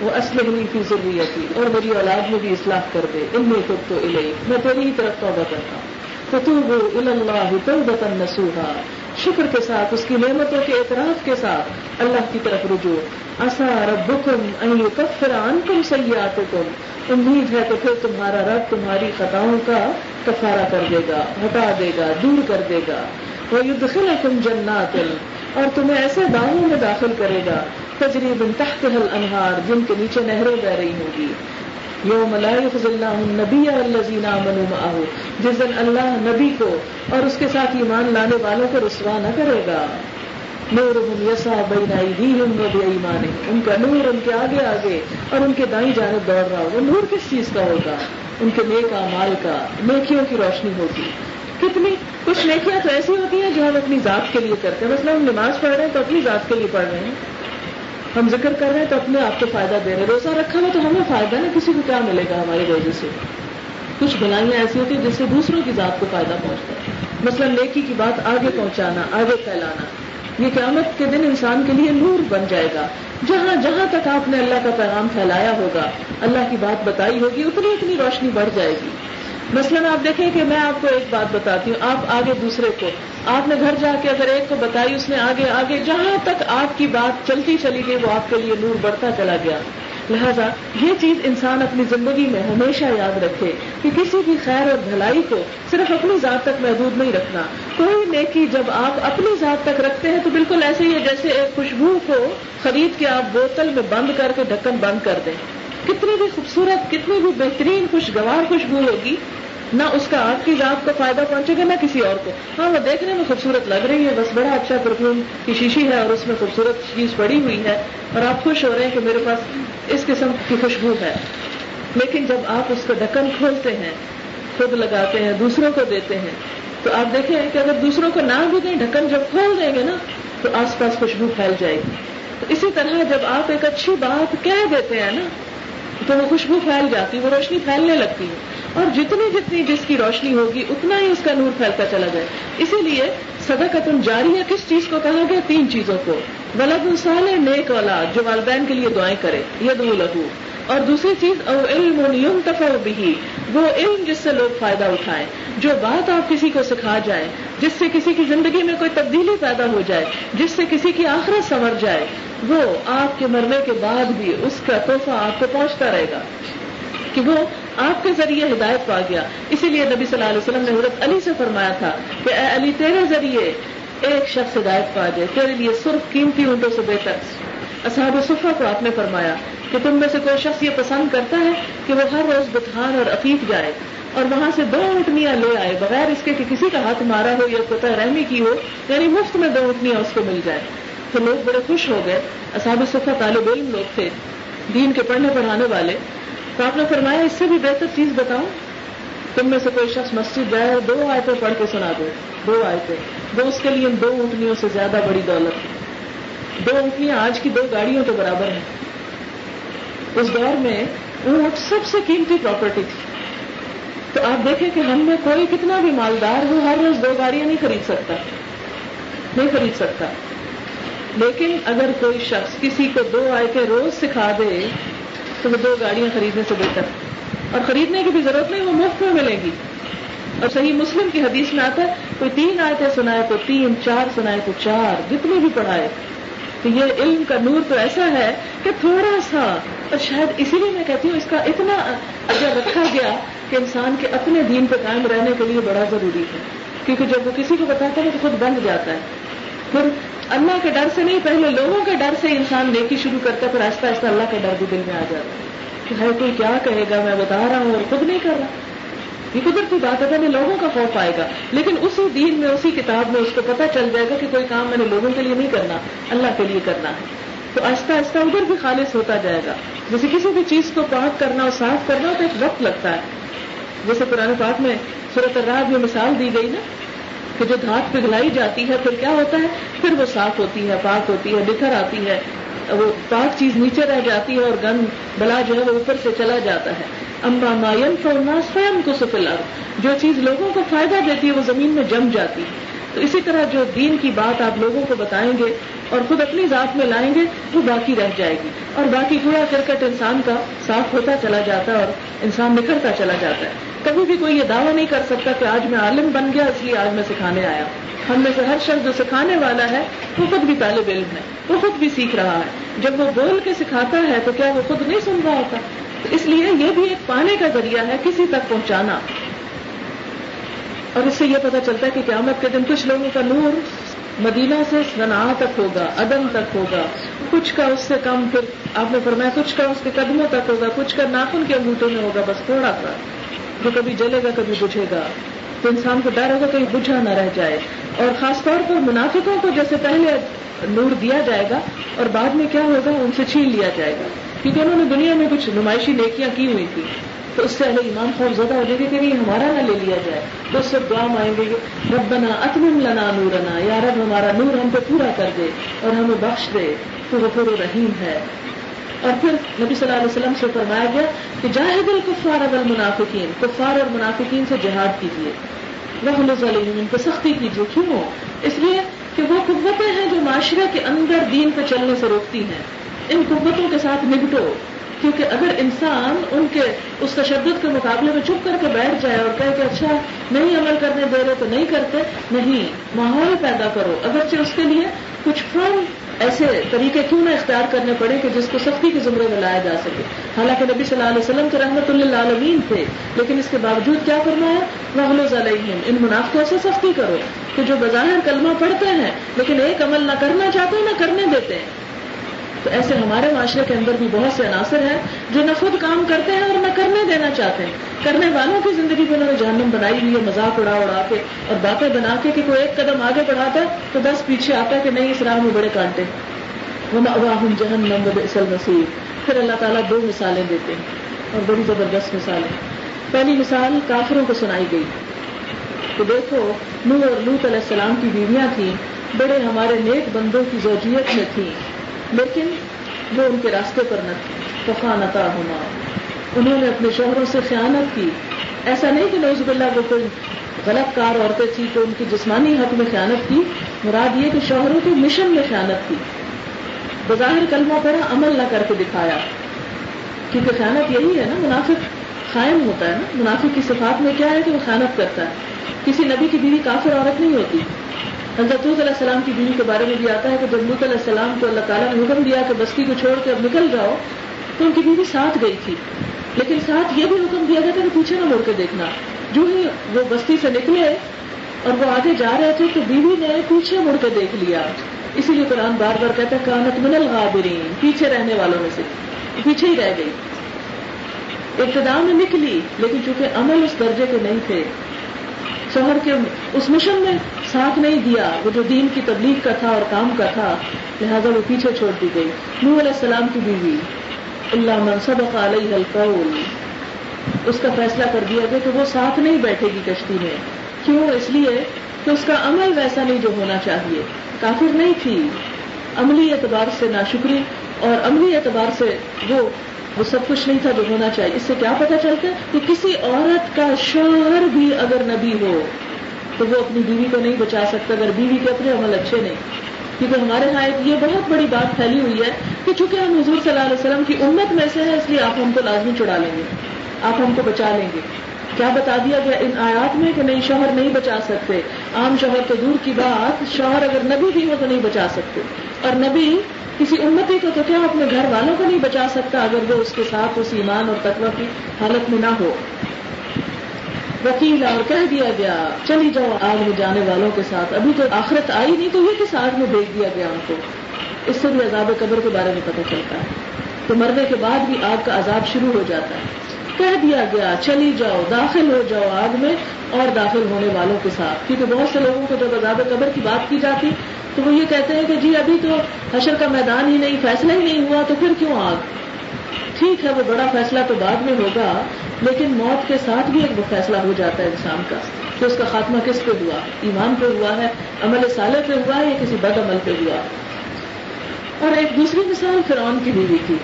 وہ اسلحی کی ضروریت تھی اور میری اولاد میں بھی اصلاح کر دے۔ ان میں خود تو الہی میں تیری ہی طرف توبہ کرتا ہوں۔ تو تو وہ اللہ توبتن نسوہا شکر کے ساتھ، اس کی نعمتوں کے اعتراف کے ساتھ اللہ کی طرف رجوع۔ اصا ربکم ان یکفر عنکم سیئاتکم۔ امید ہے تو پھر تمہارا رب تمہاری خطاؤں کا کفارہ کر دے گا، ہٹا دے گا، دور کر دے گا۔ وہ یدخل تم جنات۔ اور تمہیں ایسے باغوں میں داخل کرے گا تجریب تحت حل انہار جن کے نیچے نہریں بہ رہی ہوں گی یوم اللہ اللہ نبی الزین معه، جس دن اللہ نبی کو اور اس کے ساتھ ایمان لانے والوں کو رسوا نہ کرے گا۔ نور یسا ایمان ان کا نور ان کے آگے آگے اور ان کے دائیں جانب دوڑ رہا ہوگا، نور کس چیز کا ہوگا؟ ان کے نیک مال کا، نیکیوں کی روشنی ہوگی۔ کتنی، کچھ نیکیاں تو ایسی ہوتی ہیں جو ہم اپنی ذات کے لیے کرتے ہیں، مثلا ہم نماز پڑھ رہے ہیں تو اپنی ذات کے لیے پڑھ رہے ہیں۔ ہم ذکر کر رہے ہیں تو اپنے آپ کو فائدہ دے رہے ہیں۔ روزہ رکھا ہوا تو ہمیں فائدہ نا کسی کو کیا ملے گا ہمارے روزے سے؟ کچھ بلائیاں ایسی ہوتی ہیں جس سے دوسروں کی ذات کو فائدہ پہنچتا ہے۔ مثلا نیکی کی بات آگے پہنچانا، آگے پھیلانا۔ یہ قیامت کے دن انسان کے لیے نور بن جائے گا۔ جہاں جہاں تک آپ نے اللہ کا پیغام پھیلایا ہوگا، اللہ کی بات بتائی ہوگی، اتنی اتنی روشنی بڑھ جائے گی۔ مثلا آپ دیکھیں کہ میں آپ کو ایک بات بتاتی ہوں، آپ آگے دوسرے کو۔ آپ نے گھر جا کے اگر ایک کو بتائی، اس نے آگے آگے جہاں تک آپ کی بات چلتی چلی گئی، وہ آپ کے لیے نور بڑھتا چلا گیا۔ لہذا یہ چیز انسان اپنی زندگی میں ہمیشہ یاد رکھے کہ کسی بھی خیر اور بھلائی کو صرف اپنی ذات تک محدود نہیں رکھنا۔ کوئی نیکی جب آپ اپنی ذات تک رکھتے ہیں تو بالکل ایسے ہی ہے جیسے ایک خوشبو کو خرید کے آپ بوتل میں بند کر کے ڈھکن بند کر دیں۔ کتنی بھی خوبصورت کتنی بھی بہترین خوشگوار خوشبو ہوگی، نہ اس کا آپ کی ذات کو فائدہ پہنچے گا، نہ کسی اور کو۔ ہاں وہ دیکھنے میں خوبصورت لگ رہی ہے، بس بڑا اچھا پرفیوم کی شیشی ہے اور اس میں خوبصورت چیز پڑی ہوئی ہے اور آپ خوش ہو رہے ہیں کہ میرے پاس اس قسم کی خوشبو ہے۔ لیکن جب آپ اس کو ڈکن کھولتے ہیں، خود لگاتے ہیں، دوسروں کو دیتے ہیں، تو آپ دیکھیں کہ اگر دوسروں کو نہ بھی دیں، ڈھکن جب کھول دیں گے نا، تو آس پاس خوشبو پھیل جائے گی۔ تو اسی طرح جب آپ ایک اچھی بات کہہ دیتے ہیں نا تو وہ خوشبو پھیل جاتی، وہ روشنی پھیلنے لگتی ہے۔ اور جتنی جتنی جس کی روشنی ہوگی، اتنا ہی اس کا نور پھیلتا چلا جائے۔ اسی لیے صدقت جاری ہے کس چیز کو کہا گیا؟ تین چیزوں کو۔ ولد الصال نیک اولاد، جو والدین کے لیے دعائیں کرے۔ یہ ید لہو اور دوسری چیز اور علم یم تفا بھی وہ علم جس سے لوگ فائدہ اٹھائیں۔ جو بات آپ کسی کو سکھا جائیں جس سے کسی کی زندگی میں کوئی تبدیلی پیدا ہو جائے، جس سے کسی کی آخرت سنور جائے، وہ آپ کے مرنے کے بعد بھی اس کا تحفہ آپ کو پہنچتا رہے گا۔ کہ وہ آپ کے ذریعے ہدایت پا گیا۔ اسی لیے نبی صلی اللہ علیہ وسلم نے حضرت علی سے فرمایا تھا کہ، اے علی، تیرے ذریعے ایک شخص ہدایت پا جائے، تیرے لیے سرخ قیمتی اونٹوں سے بہتر۔ اصحاب صفحہ کو آپ نے فرمایا کہ تم میں سے کوئی شخص یہ پسند کرتا ہے کہ وہ ہر روز بتھان اور عفیف جائے اور وہاں سے دو اونٹنیاں لے آئے بغیر اس کے کہ کسی کا ہاتھ مارا ہو یا پتہ رحمی کی ہو یعنی مفت میں دو اونٹنیاں اس کو مل جائے تو لوگ بڑے خوش ہو گئے۔ اصحاب صفحہ طالب علم لوگ تھے، دین کے پڑھنے پڑھانے والے۔ تو آپ نے فرمایا، اس سے بھی بہتر چیز بتاؤں۔ تم میں سے کوئی شخص مسجد جائے اور دو آیتیں پڑھ کے سنا دو دو آیتیں۔ وہ اس کے لیے دو اونٹنیوں سے زیادہ بڑی دولت۔ ہے دو اونٹنیاں آج کی دو گاڑیوں کے برابر ہیں۔ اس دور میں اونٹ سب سے قیمتی پراپرٹی تھی۔ تو آپ دیکھیں کہ ہم میں کوئی کتنا بھی مالدار ہو، ہر روز دو گاڑیاں نہیں خرید سکتا۔ نہیں خرید سکتا۔ لیکن اگر کوئی شخص کسی کو دو آیتیں روز سکھا دے، تو وہ دو گاڑیاں خریدنے سے بہتر۔ اور خریدنے کی بھی ضرورت نہیں، وہ مفت میں ملے گی۔ اور صحیح مسلم کی حدیث میں آتا ہے، کوئی تین آیتیں سنائے تو تین، چار سنائے تو چار، جتنی بھی پڑھائے۔ تو یہ علم کا نور تو ایسا ہے کہ تھوڑا سا اور شاید اسی لیے میں کہتی ہوں اس کا اتنا اجر رکھا گیا کہ انسان کے اپنے دین پہ قائم رہنے کے لیے بڑا ضروری ہے۔ کیونکہ جب وہ کسی کو بتاتا ہے تو خود بند جاتا ہے۔ پھر اللہ کے ڈر سے نہیں، پہلے لوگوں کے ڈر سے انسان نیکی شروع کرتا ہے، پھر آہستہ آہستہ اللہ کے ڈر بھی دل میں آ جاتا ہے کہ ہر کوئی کیا کہے گا، میں بتا رہا ہوں اور خود نہیں کر رہا۔ یہ قدرتی بات ہے، پہلے لوگوں کا خوف آئے گا۔ لیکن اسی دین میں، اسی کتاب میں اس کو پتہ چل جائے گا کہ کوئی کام میں نے لوگوں کے لیے نہیں کرنا، اللہ کے لیے کرنا ہے۔ تو آہستہ آہستہ ادھر بھی خالص ہوتا جائے گا۔ جیسے کسی بھی چیز کو پاک کرنا اور صاف کرنا تو ایک وقت لگتا ہے۔ جیسے پرانے پاک میں صورت الراہ میں مثال دی گئی نا کہ جو دھات پگھلائی جاتی ہے پھر کیا ہوتا ہے؟ پھر وہ صاف ہوتی ہے، پاک ہوتی ہے، بکھر آتی ہے۔ وہ پاک چیز نیچے رہ جاتی ہے اور گند بلا جو ہے وہ اوپر سے چلا جاتا ہے۔ امبا مائن فرما سوئم کو سفلا جو چیز لوگوں کو فائدہ دیتی ہے وہ زمین میں جم جاتی ہے۔ تو اسی طرح جو دین کی بات آپ لوگوں کو بتائیں گے اور خود اپنی ذات میں لائیں گے، وہ باقی رہ جائے گی۔ اور باقی کوڑا کرکٹ انسان کا صاف ہوتا چلا جاتا ہے اور انسان نکھرتا چلا جاتا ہے۔ کبھی بھی کوئی یہ دعویٰ نہیں کر سکتا کہ آج میں عالم بن گیا، اس لیے آج میں سکھانے آیا ہم میں سے ہر شخص جو سکھانے والا ہے، وہ خود بھی طالب علم ہے، وہ خود بھی سیکھ رہا ہے۔ جب وہ بول کے سکھاتا ہے، تو کیا وہ خود نہیں سن رہا ہوتا؟ اس لیے یہ بھی ایک پانے کا ذریعہ ہے، کسی تک پہنچانا۔ اور اس سے یہ پتا چلتا ہے کہ قیامت کے دن کچھ لوگوں کا نور مدینہ سے سنا تک ہوگا ادم تک ہوگا۔ کچھ کا اس سے کم پھر آپ نے فرمایا کچھ کا اس کے قدموں تک ہوگا، کچھ کا ناخن کے انگوٹھوں میں ہوگا، بس تھوڑا سا۔ جو کبھی جلے گا، کبھی بجھے گا۔ تو انسان کو ڈر ہوگا کہیں بجھا نہ رہ جائے۔ اور خاص طور پر منافقوں کو جیسے پہلے نور دیا جائے گا اور بعد میں کیا ہوگا؟ ان سے چھین لیا جائے گا۔ کیونکہ انہوں نے دنیا میں کچھ نمائشی نیکیاں کی ہوئی تھی تو اس سے اہل ایمان خوف زدہ ہو جائے گی کہ نہیں، ہمارا نہ لے لیا جائے۔ تو اس سے دعا مائیں گے کہ ربنا اتمم لنا نورنا، یا رب ہمارا نور ہم پہ پورا کر دے اور ہمیں بخش دے، تو غفور و رحیم ہے۔ اور پھر نبی صلی اللہ علیہ وسلم سے فرمایا گیا کہ جاہد الکفار والمنافقین، کفار اور منافقین سے جہاد کیجیے وہ ان پہ سختی کیجیے کیوں؟ اس لیے کہ وہ قوتیں ہیں جو معاشرے کے اندر دین پہ چلنے سے روکتی ہیں۔ ان قوتوں کے ساتھ نپٹو کیونکہ اگر انسان ان کے اس تشدد کے مقابلے میں چپ کر کے بیٹھ جائے اور کہے کہ اچھا نہیں عمل کرنے دے رہے تو نہیں کرتے، نہیں، ماحول پیدا کرو۔ اگرچہ اس کے لیے کچھ فرم ایسے طریقے کیوں نہ اختیار کرنے پڑے کہ جس کو سختی کے زمرے میں لایا جا سکے۔ حالانکہ نبی صلی اللہ علیہ وسلم کے رحمت اللہ عالمین تھے، لیکن اس کے باوجود کیا کرنا ہے محلوز علیہم ان منافقوں سے سختی کرو کہ جو بظاہر کلمہ پڑھتے ہیں، لیکن ایک عمل نہ کرنا چاہتے، نہ کرنے دیتے۔ ہیں تو ایسے ہمارے معاشرے کے اندر بھی بہت سے عناصر ہیں جو نہ خود کام کرتے ہیں اور نہ کرنے دینا چاہتے ہیں۔ کرنے والوں کی زندگی کو انہوں نے جہنم بنائی ہوئی ہے، مذاق اڑا اڑا کے اور باتیں بنا کے کہ کوئی ایک قدم آگے بڑھاتا ہے تو بس پیچھے آتا ہے کہ نہیں، اس راہ میں بڑے کانٹے۔ واہم جہنم اصل مسیح پھر اللہ تعالیٰ دو مثالیں دیتے ہیں اور بڑی زبردست مثالیں پہلی مثال کافروں کو سنائی گئی۔ تو دیکھو نو اور لوت علیہ السلام کی بیویاں تھیں، بڑے ہمارے نیک بندوں کی زوجیت میں تھیں۔ لیکن وہ ان کے راستے پر نہ تھی تو خانتا ہونا انہوں نے اپنے شوہروں سے خیانت کی۔ ایسا نہیں کہ نوز اللہ وہ کوئی غلط کار عورتیں تھیں تو ان کی جسمانی حق میں خیانت کی۔ مراد یہ کہ شوہروں کے مشن میں خیانت کی۔ بظاہر کلمہ پڑا عمل نہ کر کے دکھایا۔ کیونکہ خیانت یہی ہے نا، منافق قائم ہوتا ہے نا۔ منافق کی صفات میں کیا ہے کہ وہ خیانت کرتا ہے۔ کسی نبی کی بیوی کافر عورت نہیں ہوتی۔ حضرت علیہ السلام کی بیوی کے بارے میں بھی آتا ہے کہ جب لط علیہ السلام کو اللہ تعالیٰ نے حکم دیا کہ بستی کو چھوڑ کے اب نکل جاؤ، تو ان کی بیوی ساتھ گئی تھی۔ لیکن ساتھ یہ بھی حکم دیا گیا تھا کہ پیچھے نہ مڑ کے دیکھنا۔ جو ہی وہ بستی سے نکلے اور وہ آگے جا رہے تھے تو بیوی نے پیچھے مڑ کے دیکھ لیا۔ اسی لیے قرآن بار بار کہتا ہے، کانت من الغابرین پیچھے رہنے والوں میں سے۔ پیچھے ہی رہ گئی۔ ابتدا میں نکلی، لیکن چونکہ عمل اس درجے کے نہیں تھے شوہر کے اس مشن میں ساتھ نہیں دیا، وہ جو دین کی تبلیغ کا تھا اور کام کا تھا، لہذا وہ پیچھے چھوڑ دی گئی۔ نور علیہ السلام کی بیوی۔ اللہ منصب علیہ القول۔ اس کا فیصلہ کر دیا گیا کہ وہ ساتھ نہیں بیٹھے گی کشتی میں۔ کیوں؟ اس لیے کہ اس کا عمل ویسا نہیں جو ہونا چاہیے۔ کافر نہیں تھی۔ عملی اعتبار سے ناشکری اور عملی اعتبار سے وہ وہ سب کچھ نہیں تھا جو ہونا چاہیے۔ اس سے کیا پتا چلتا ہے کہ کسی عورت کا شوہر بھی اگر نبی ہو، تو وہ اپنی بیوی کو نہیں بچا سکتا، اگر بیوی کے اپنے عمل اچھے نہیں۔ کیونکہ ہمارے یہاں ایک یہ بہت بڑی بات پھیلی ہوئی ہے کہ چونکہ ہم حضور صلی اللہ علیہ وسلم کی امت میں سے ہے اس لیے آپ ہم کو لازمی چڑھا لیں گے، آپ ہم کو بچا لیں گے۔ کیا بتا دیا گیا ان آیات میں کہ نہیں شوہر نہیں بچا سکتے؟ عام شوہر تو دور کی بات، شوہر اگر نبی بھی ہو تو نہیں بچا سکتے۔ اور نبی کسی امتی کو تو کیا اپنے گھر والوں کو نہیں بچا سکتا اگر وہ اس کے ساتھ اس ایمان اور تقوی کی حالت میں نہ ہو؟ وکیل اور کہہ دیا گیا، چلی جاؤ آگ میں جانے والوں کے ساتھ۔ ابھی تو آخرت آئی نہیں تو یہ کس آگ میں بھیج دیا گیا ان کو؟ اس سے بھی عذاب قبر کے بارے میں پتہ چلتا ہے۔ تو مرنے کے بعد بھی آگ کا عذاب شروع ہو جاتا ہے۔ کہہ دیا گیا، چلی جاؤ، داخل ہو جاؤ آگ میں اور داخل ہونے والوں کے ساتھ۔ کیونکہ بہت سے لوگوں کو جب عذاب قبر کی بات کی جاتی تو وہ یہ کہتے ہیں کہ جی ابھی تو حشر کا میدان ہی نہیں، فیصلہ ہی نہیں ہوا تو پھر کیوں آگ؟ ٹھیک ہے، وہ بڑا فیصلہ تو بعد میں ہوگا، لیکن موت کے ساتھ بھی ایک فیصلہ ہو جاتا ہے انسان کا کہ اس کا خاتمہ کس پہ ہوا؟ ایمان پہ ہوا ہے، عمل سالے پہ ہوا ہے یا کسی بد عمل پہ ہوا؟ اور ایک دوسری مثال فرعون کی بیوی تھی۔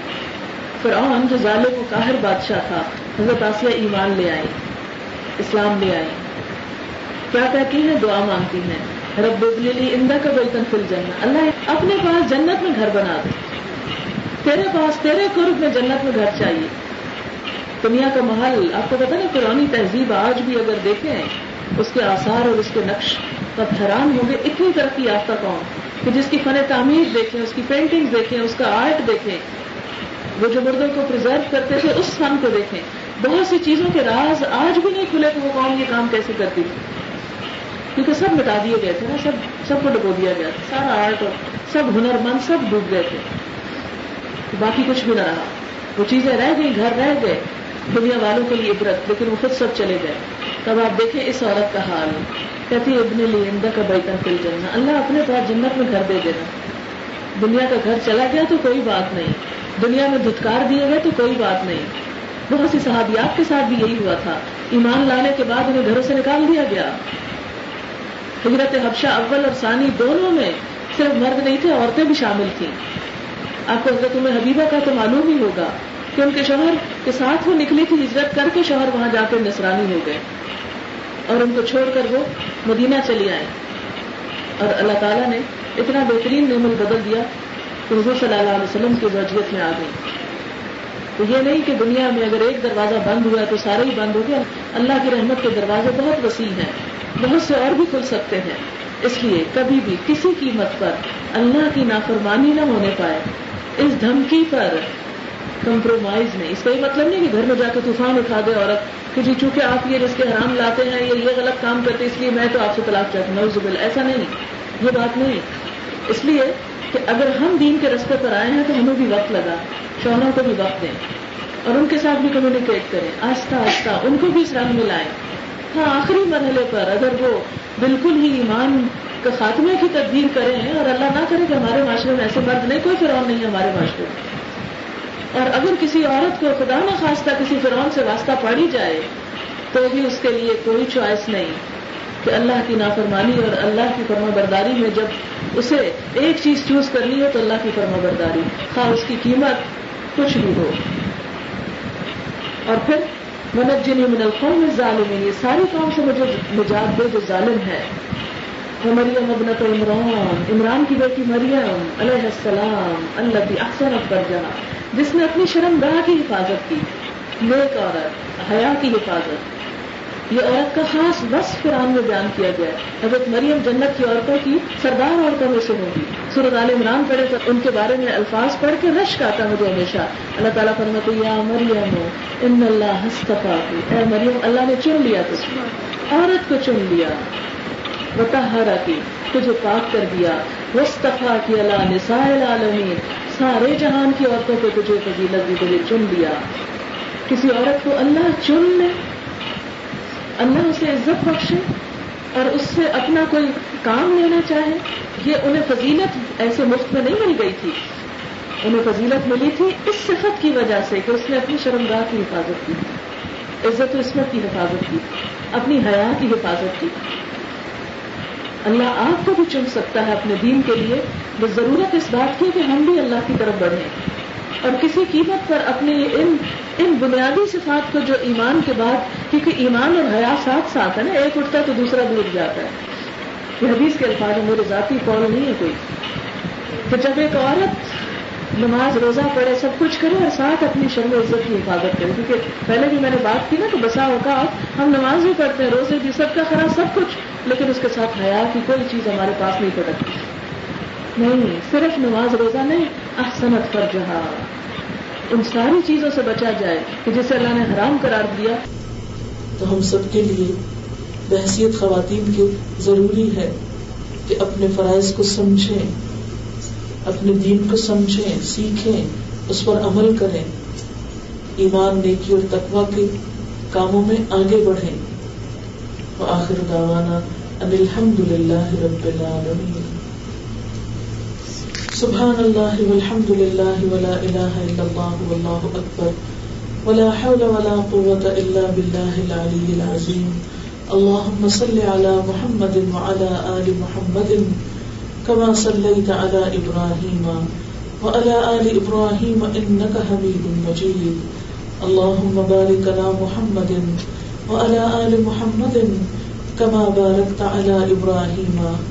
فرعون جو ظالم و قاہر بادشاہ تھا، حضرت آسیہ ایمان لے آئی اسلام لے آئی کیا کہتی ہیں؟ دعا مانگتی ہیں۔ رب لی اندا کا بلطن فل جانا اللہ اپنے پاس جنت میں گھر بنا دے۔ تیرے پاس، تیرے قرب میں جنت میں گھر چاہیے۔ دنیا کا محل، آپ کو پتا نا پرانی تہذیب آج بھی اگر دیکھیں، اس کے آثار اور اس کے نقش تب حیران ہوں گے اتنی ترقی یافتہ کون؟ کہ جس کی فن تعمیر دیکھیں، اس کی پینٹنگ دیکھیں، اس کا آرٹ دیکھیں وہ جو مردوں کو پرزرو کرتے تھے، اس فن کو دیکھیں۔ بہت سی چیزوں کے راز آج بھی نہیں کھلے کہ وہ کون یہ کام کیسے کرتی تھی؟ کیونکہ سب مٹا دیے گئے تھے نا، سب سب کو ڈبو دیا گیا تھا۔ سارا آرٹ اور سب ہنر مند سب ڈوب گئے تھے۔ باقی کچھ بھی نہ رہا۔ وہ چیزیں رہ گئی گھر رہ گئے۔ دنیا والوں کے لیے عبرت، لیکن وہ خود سب چلے گئے۔ تب آپ دیکھیں اس عورت کا حال۔ کہتی ابن لی اندہ کا بیٹا فل جننا اللہ اپنے پاس جنت میں گھر دے دینا۔ دنیا کا گھر چلا گیا تو کوئی بات نہیں۔ دنیا میں دھتکار دیے گئے تو کوئی بات نہیں۔ بہت سی صحابیات کے ساتھ بھی یہی ہوا تھا۔ ایمان لانے کے بعد انہیں گھروں سے نکال دیا گیا۔ حضرت حبشہ اول اور ثانی دونوں میں صرف مرد نہیں تھے، عورتیں بھی شامل تھیں۔ آپ کو حضرت تمہیں حبیبہ کا تو معلوم ہی ہوگا کہ ان کے شوہر کے ساتھ وہ نکلی تھی ہجرت کر کے شوہر وہاں جا کر نسرانی ہو گئے۔ اور ان کو چھوڑ کر وہ مدینہ چلی آئے۔ اور اللہ تعالیٰ نے اتنا بہترین نعمت بدل دیا۔ کہ حضور صلی اللہ علیہ وسلم کی وجیت میں آ گئی۔ تو یہ نہیں کہ دنیا میں اگر ایک دروازہ بند ہوا تو سارے ہی بند ہو گیا اللہ کی رحمت کے دروازے بہت وسیع ہیں۔ بہت سے اور بھی کھل سکتے ہیں۔ اس لیے کبھی بھی کسی قیمت پر اللہ کی نافرمانی نہ ہونے پائے۔ اس دھمکی پر کمپرومائز نہیں۔ اس کا یہ مطلب نہیں کہ گھر میں جا کے طوفان اٹھا دے عورت کہ جی چونکہ آپ یہ رس کے حرام لاتے ہیں یا یہ غلط کام کرتے اس لیے میں تو آپ سے طلاق چاہتا ہوں۔ زبل ایسا نہیں۔ یہ بات نہیں۔ اس لیے کہ اگر ہم دین کے رستے پر آئے ہیں تو ہمیں بھی وقت لگا شوہروں کو بھی وقت دیں۔ اور ان کے ساتھ بھی کمیونیکیٹ کریں۔ آہستہ آہستہ ان کو بھی اس رنگ میں لائیں۔ ہاں آخری مرحلے پر اگر وہ بالکل ہی ایمان کا خاتمے کی تبدیل کریں اور اللہ نہ کرے کہ ہمارے معاشرے میں ایسے مرد نہیں، کوئی فرعون نہیں ہے ہمارے معاشرے میں۔ اور اگر کسی عورت کو خدا نہ خواستہ کسی فرعون سے واسطہ پڑی جائے، تو بھی اس کے لیے کوئی چوائس نہیں۔ کہ اللہ کی نافرمانی اور اللہ کی فرما برداری میں جب اسے ایک چیز چوز کرنی ہو تو اللہ کی فرما برداری۔ خواہ اس کی قیمت کچھ بھی ہو۔ اور پھر منت جنی من القوم ظالمین یہ ساری قوم سے مجھے نجات دے جو ظالم ہے۔ مریم ابنت عمران۔ عمران کی بیٹی مریم، علیہ السلام اللہ کی احسن اکبر جہاں جس نے اپنی شرم گاہ کی حفاظت کی۔ نیک عورت، حیا کی حفاظت۔ یہ عورت کا خاص بس قرآن میں بیان کیا گیا ہے۔ حضرت مریم جنت کی عورتوں کی سردار عورتوں میں سے ہوگی۔ سورت عال عمران پڑھے تو ان کے بارے میں الفاظ پڑھ کے رشک آتا مجھے ہمیشہ۔ اللہ تعالیٰ فرمت یا مریم، ان اللہ ہستفا اے مریم، اللہ نے چن لیا تو عورت کو چن لیا۔ بتہارا کی تجھے پاک کر دیا۔ وسطفا کی اللہ نسائل عالمین سارے جہان کی عورتوں کو تجھے فضیلت دی، تجھے چن لیا۔ کسی عورت کو اللہ چن لے اللہ اسے عزت بخشے اور اس سے اپنا کوئی کام لینا چاہے، یہ انہیں فضیلت ایسے مفت میں نہیں مل گئی تھی۔ انہیں فضیلت ملی تھی اس صفت کی وجہ سے کہ اس نے اپنی شرمگاہ کی حفاظت کی، عزت و عصمت کی حفاظت کی، اپنی حیا کی حفاظت کی۔ اللہ آپ کو بھی چن سکتا ہے اپنے دین کے لیے، بس ضرورت اس بات کی کہ ہم بھی اللہ کی طرف بڑھیں۔ اور کسی قیمت پر اپنے ان ان بنیادی صفات کو جو ایمان کے بعد، کیونکہ ایمان اور حیا ساتھ ساتھ ہے نا، ایک اٹھتا ہے تو دوسرا بھی اٹھ جاتا ہے۔ یہ حدیث کے الفاظ میرے ذاتی قول نہیں ہے کوئی۔ کہ جب ایک عورت نماز روزہ پڑھے، سب کچھ کرے اور ساتھ اپنی شرم و عزت کی حفاظت کرے، کیونکہ پہلے بھی میں نے بات کی نا کہ بسا ہوگا ہم نماز بھی پڑھتے ہیں، روزے بھی، سب کا خراب سب کچھ، لیکن اس کے ساتھ حیا کی کوئی چیز ہمارے پاس نہیں پڑتی نہیں، صرف نماز روزہ نہیں احسنت پر جہاں ان ساری چیزوں سے بچا جائے کہ جسے اللہ نے حرام قرار دیا۔ تو ہم سب کے لیے بحثیت خواتین کے ضروری ہے کہ اپنے فرائض کو سمجھیں، اپنے دین کو سمجھیں، سیکھیں، اس پر عمل کریں۔ ایمان، نیکی اور تقوا کے کاموں میں آگے بڑھیں۔ آخر داوانا ان الحمد للہ رب العالمین۔ سبحان اللہ والحمد للہ ولا الہ الا اللہ واللہ اکبر ولا حول ولا قوة الا باللہ العلی العظیم اللہم صل على محمد وعلى آل محمد كما صليت على إبراهيم وعلى آل إبراهيم إنك حميد مجيد اللهم بارك على محمد وعلى آل محمد كما باركت على إبراهيم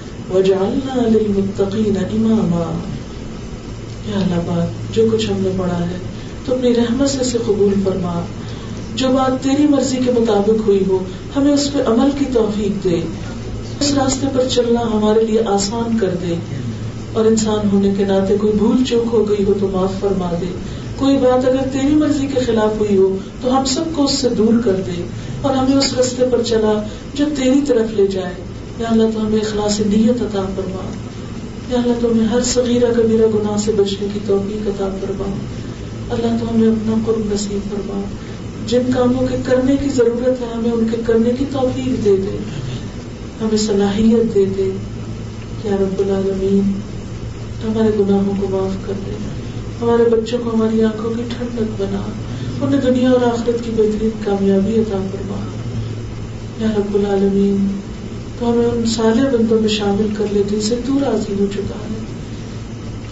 وجعلنا للمتقین اماما یا اللہ بات جو کچھ ہم نے پڑھا ہے تو اپنی رحمت سے اسے قبول فرما۔ جو بات تیری مرضی کے مطابق ہوئی ہو، ہمیں اس پہ عمل کی توفیق دے۔ اس راستے پر چلنا ہمارے لیے آسان کر دے۔ اور انسان ہونے کے ناطے کوئی بھول چوک ہو گئی ہو تو معاف فرما دے۔ کوئی بات اگر تیری مرضی کے خلاف ہوئی ہو، تو ہم سب کو اس سے دور کر دے۔ اور ہمیں اس رستے پر چلا جو تیری طرف لے جائے۔ یا اللہ تو ہمیں اخلاص نیت عطا فرما۔ یا اللہ تو ہمیں ہر صغیرہ کبیرہ گناہ سے بچنے کی توفیق عطا فرما۔ اللہ تو ہمیں اپنا قرب نصیب فرما۔ جن کاموں کے کرنے کی ضرورت ہے، ہمیں ان کے کرنے کی توفیق دے دے۔ ہمیں صلاحیت دے دے۔ یا رب العالمین، ہمارے گناہوں کو معاف کر دے۔ ہمارے بچوں کو ہماری آنکھوں کی ٹھنڈک بنا۔ انہیں دنیا اور آخرت کی بہترین کامیابی عطا فرما۔ یا رب العالمین تو ہمیں ان سارے بندوں میں شامل کر لے جن سے تو راضی ہو چکا ہے۔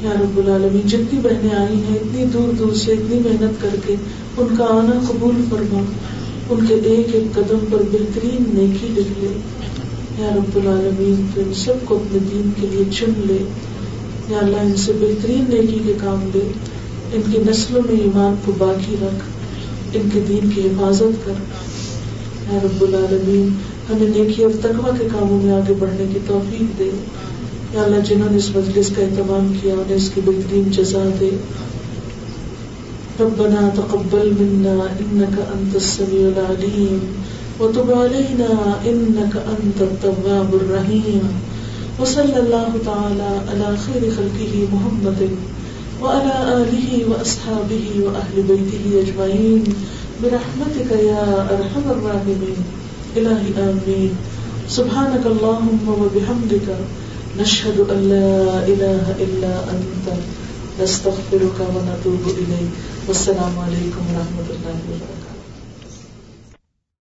یا رب العالمین، جتنی بہنیں آئی ہیں، اتنی دور دور سے اتنی محنت کر کے ان کا آنا قبول فرما۔ ان کے ایک ایک قدم پر بہترین نیکی لکھ لے۔ یا رب العالمین، تو ان سب کو اپنے دین کے لیے چن لے۔ یا اللہ، ان سے بہترین نیکی کے کام لے۔ ان کی نسلوں میں ایمان کو باقی رکھ۔ ان کے دین کی حفاظت کر۔ یا رب العالمین ہمیں نیکی اور تقوی کے کاموں میں آگے بڑھنے کی توفیق دے۔ یا اللہ جنہوں نے اس مجلس کا اہتمام کیا، انہیں اس کی بہترین جزا دے۔ ربنا تقبل منا انك انت السميع العليم وتب علينا انك انت التواب الرحيم وصلى الله تعالى على خير خلقه محمد وعلى اله واصحابه واهل بيته اجمعين برحمتك يا ارحم الراحمين الہی آمین سبحانک اللہم و بحمدک نشہد ان لا الہ الا انت نستغفرک و نتوب الیک والسلام علیکم و رحمت اللہ وبرکاتہ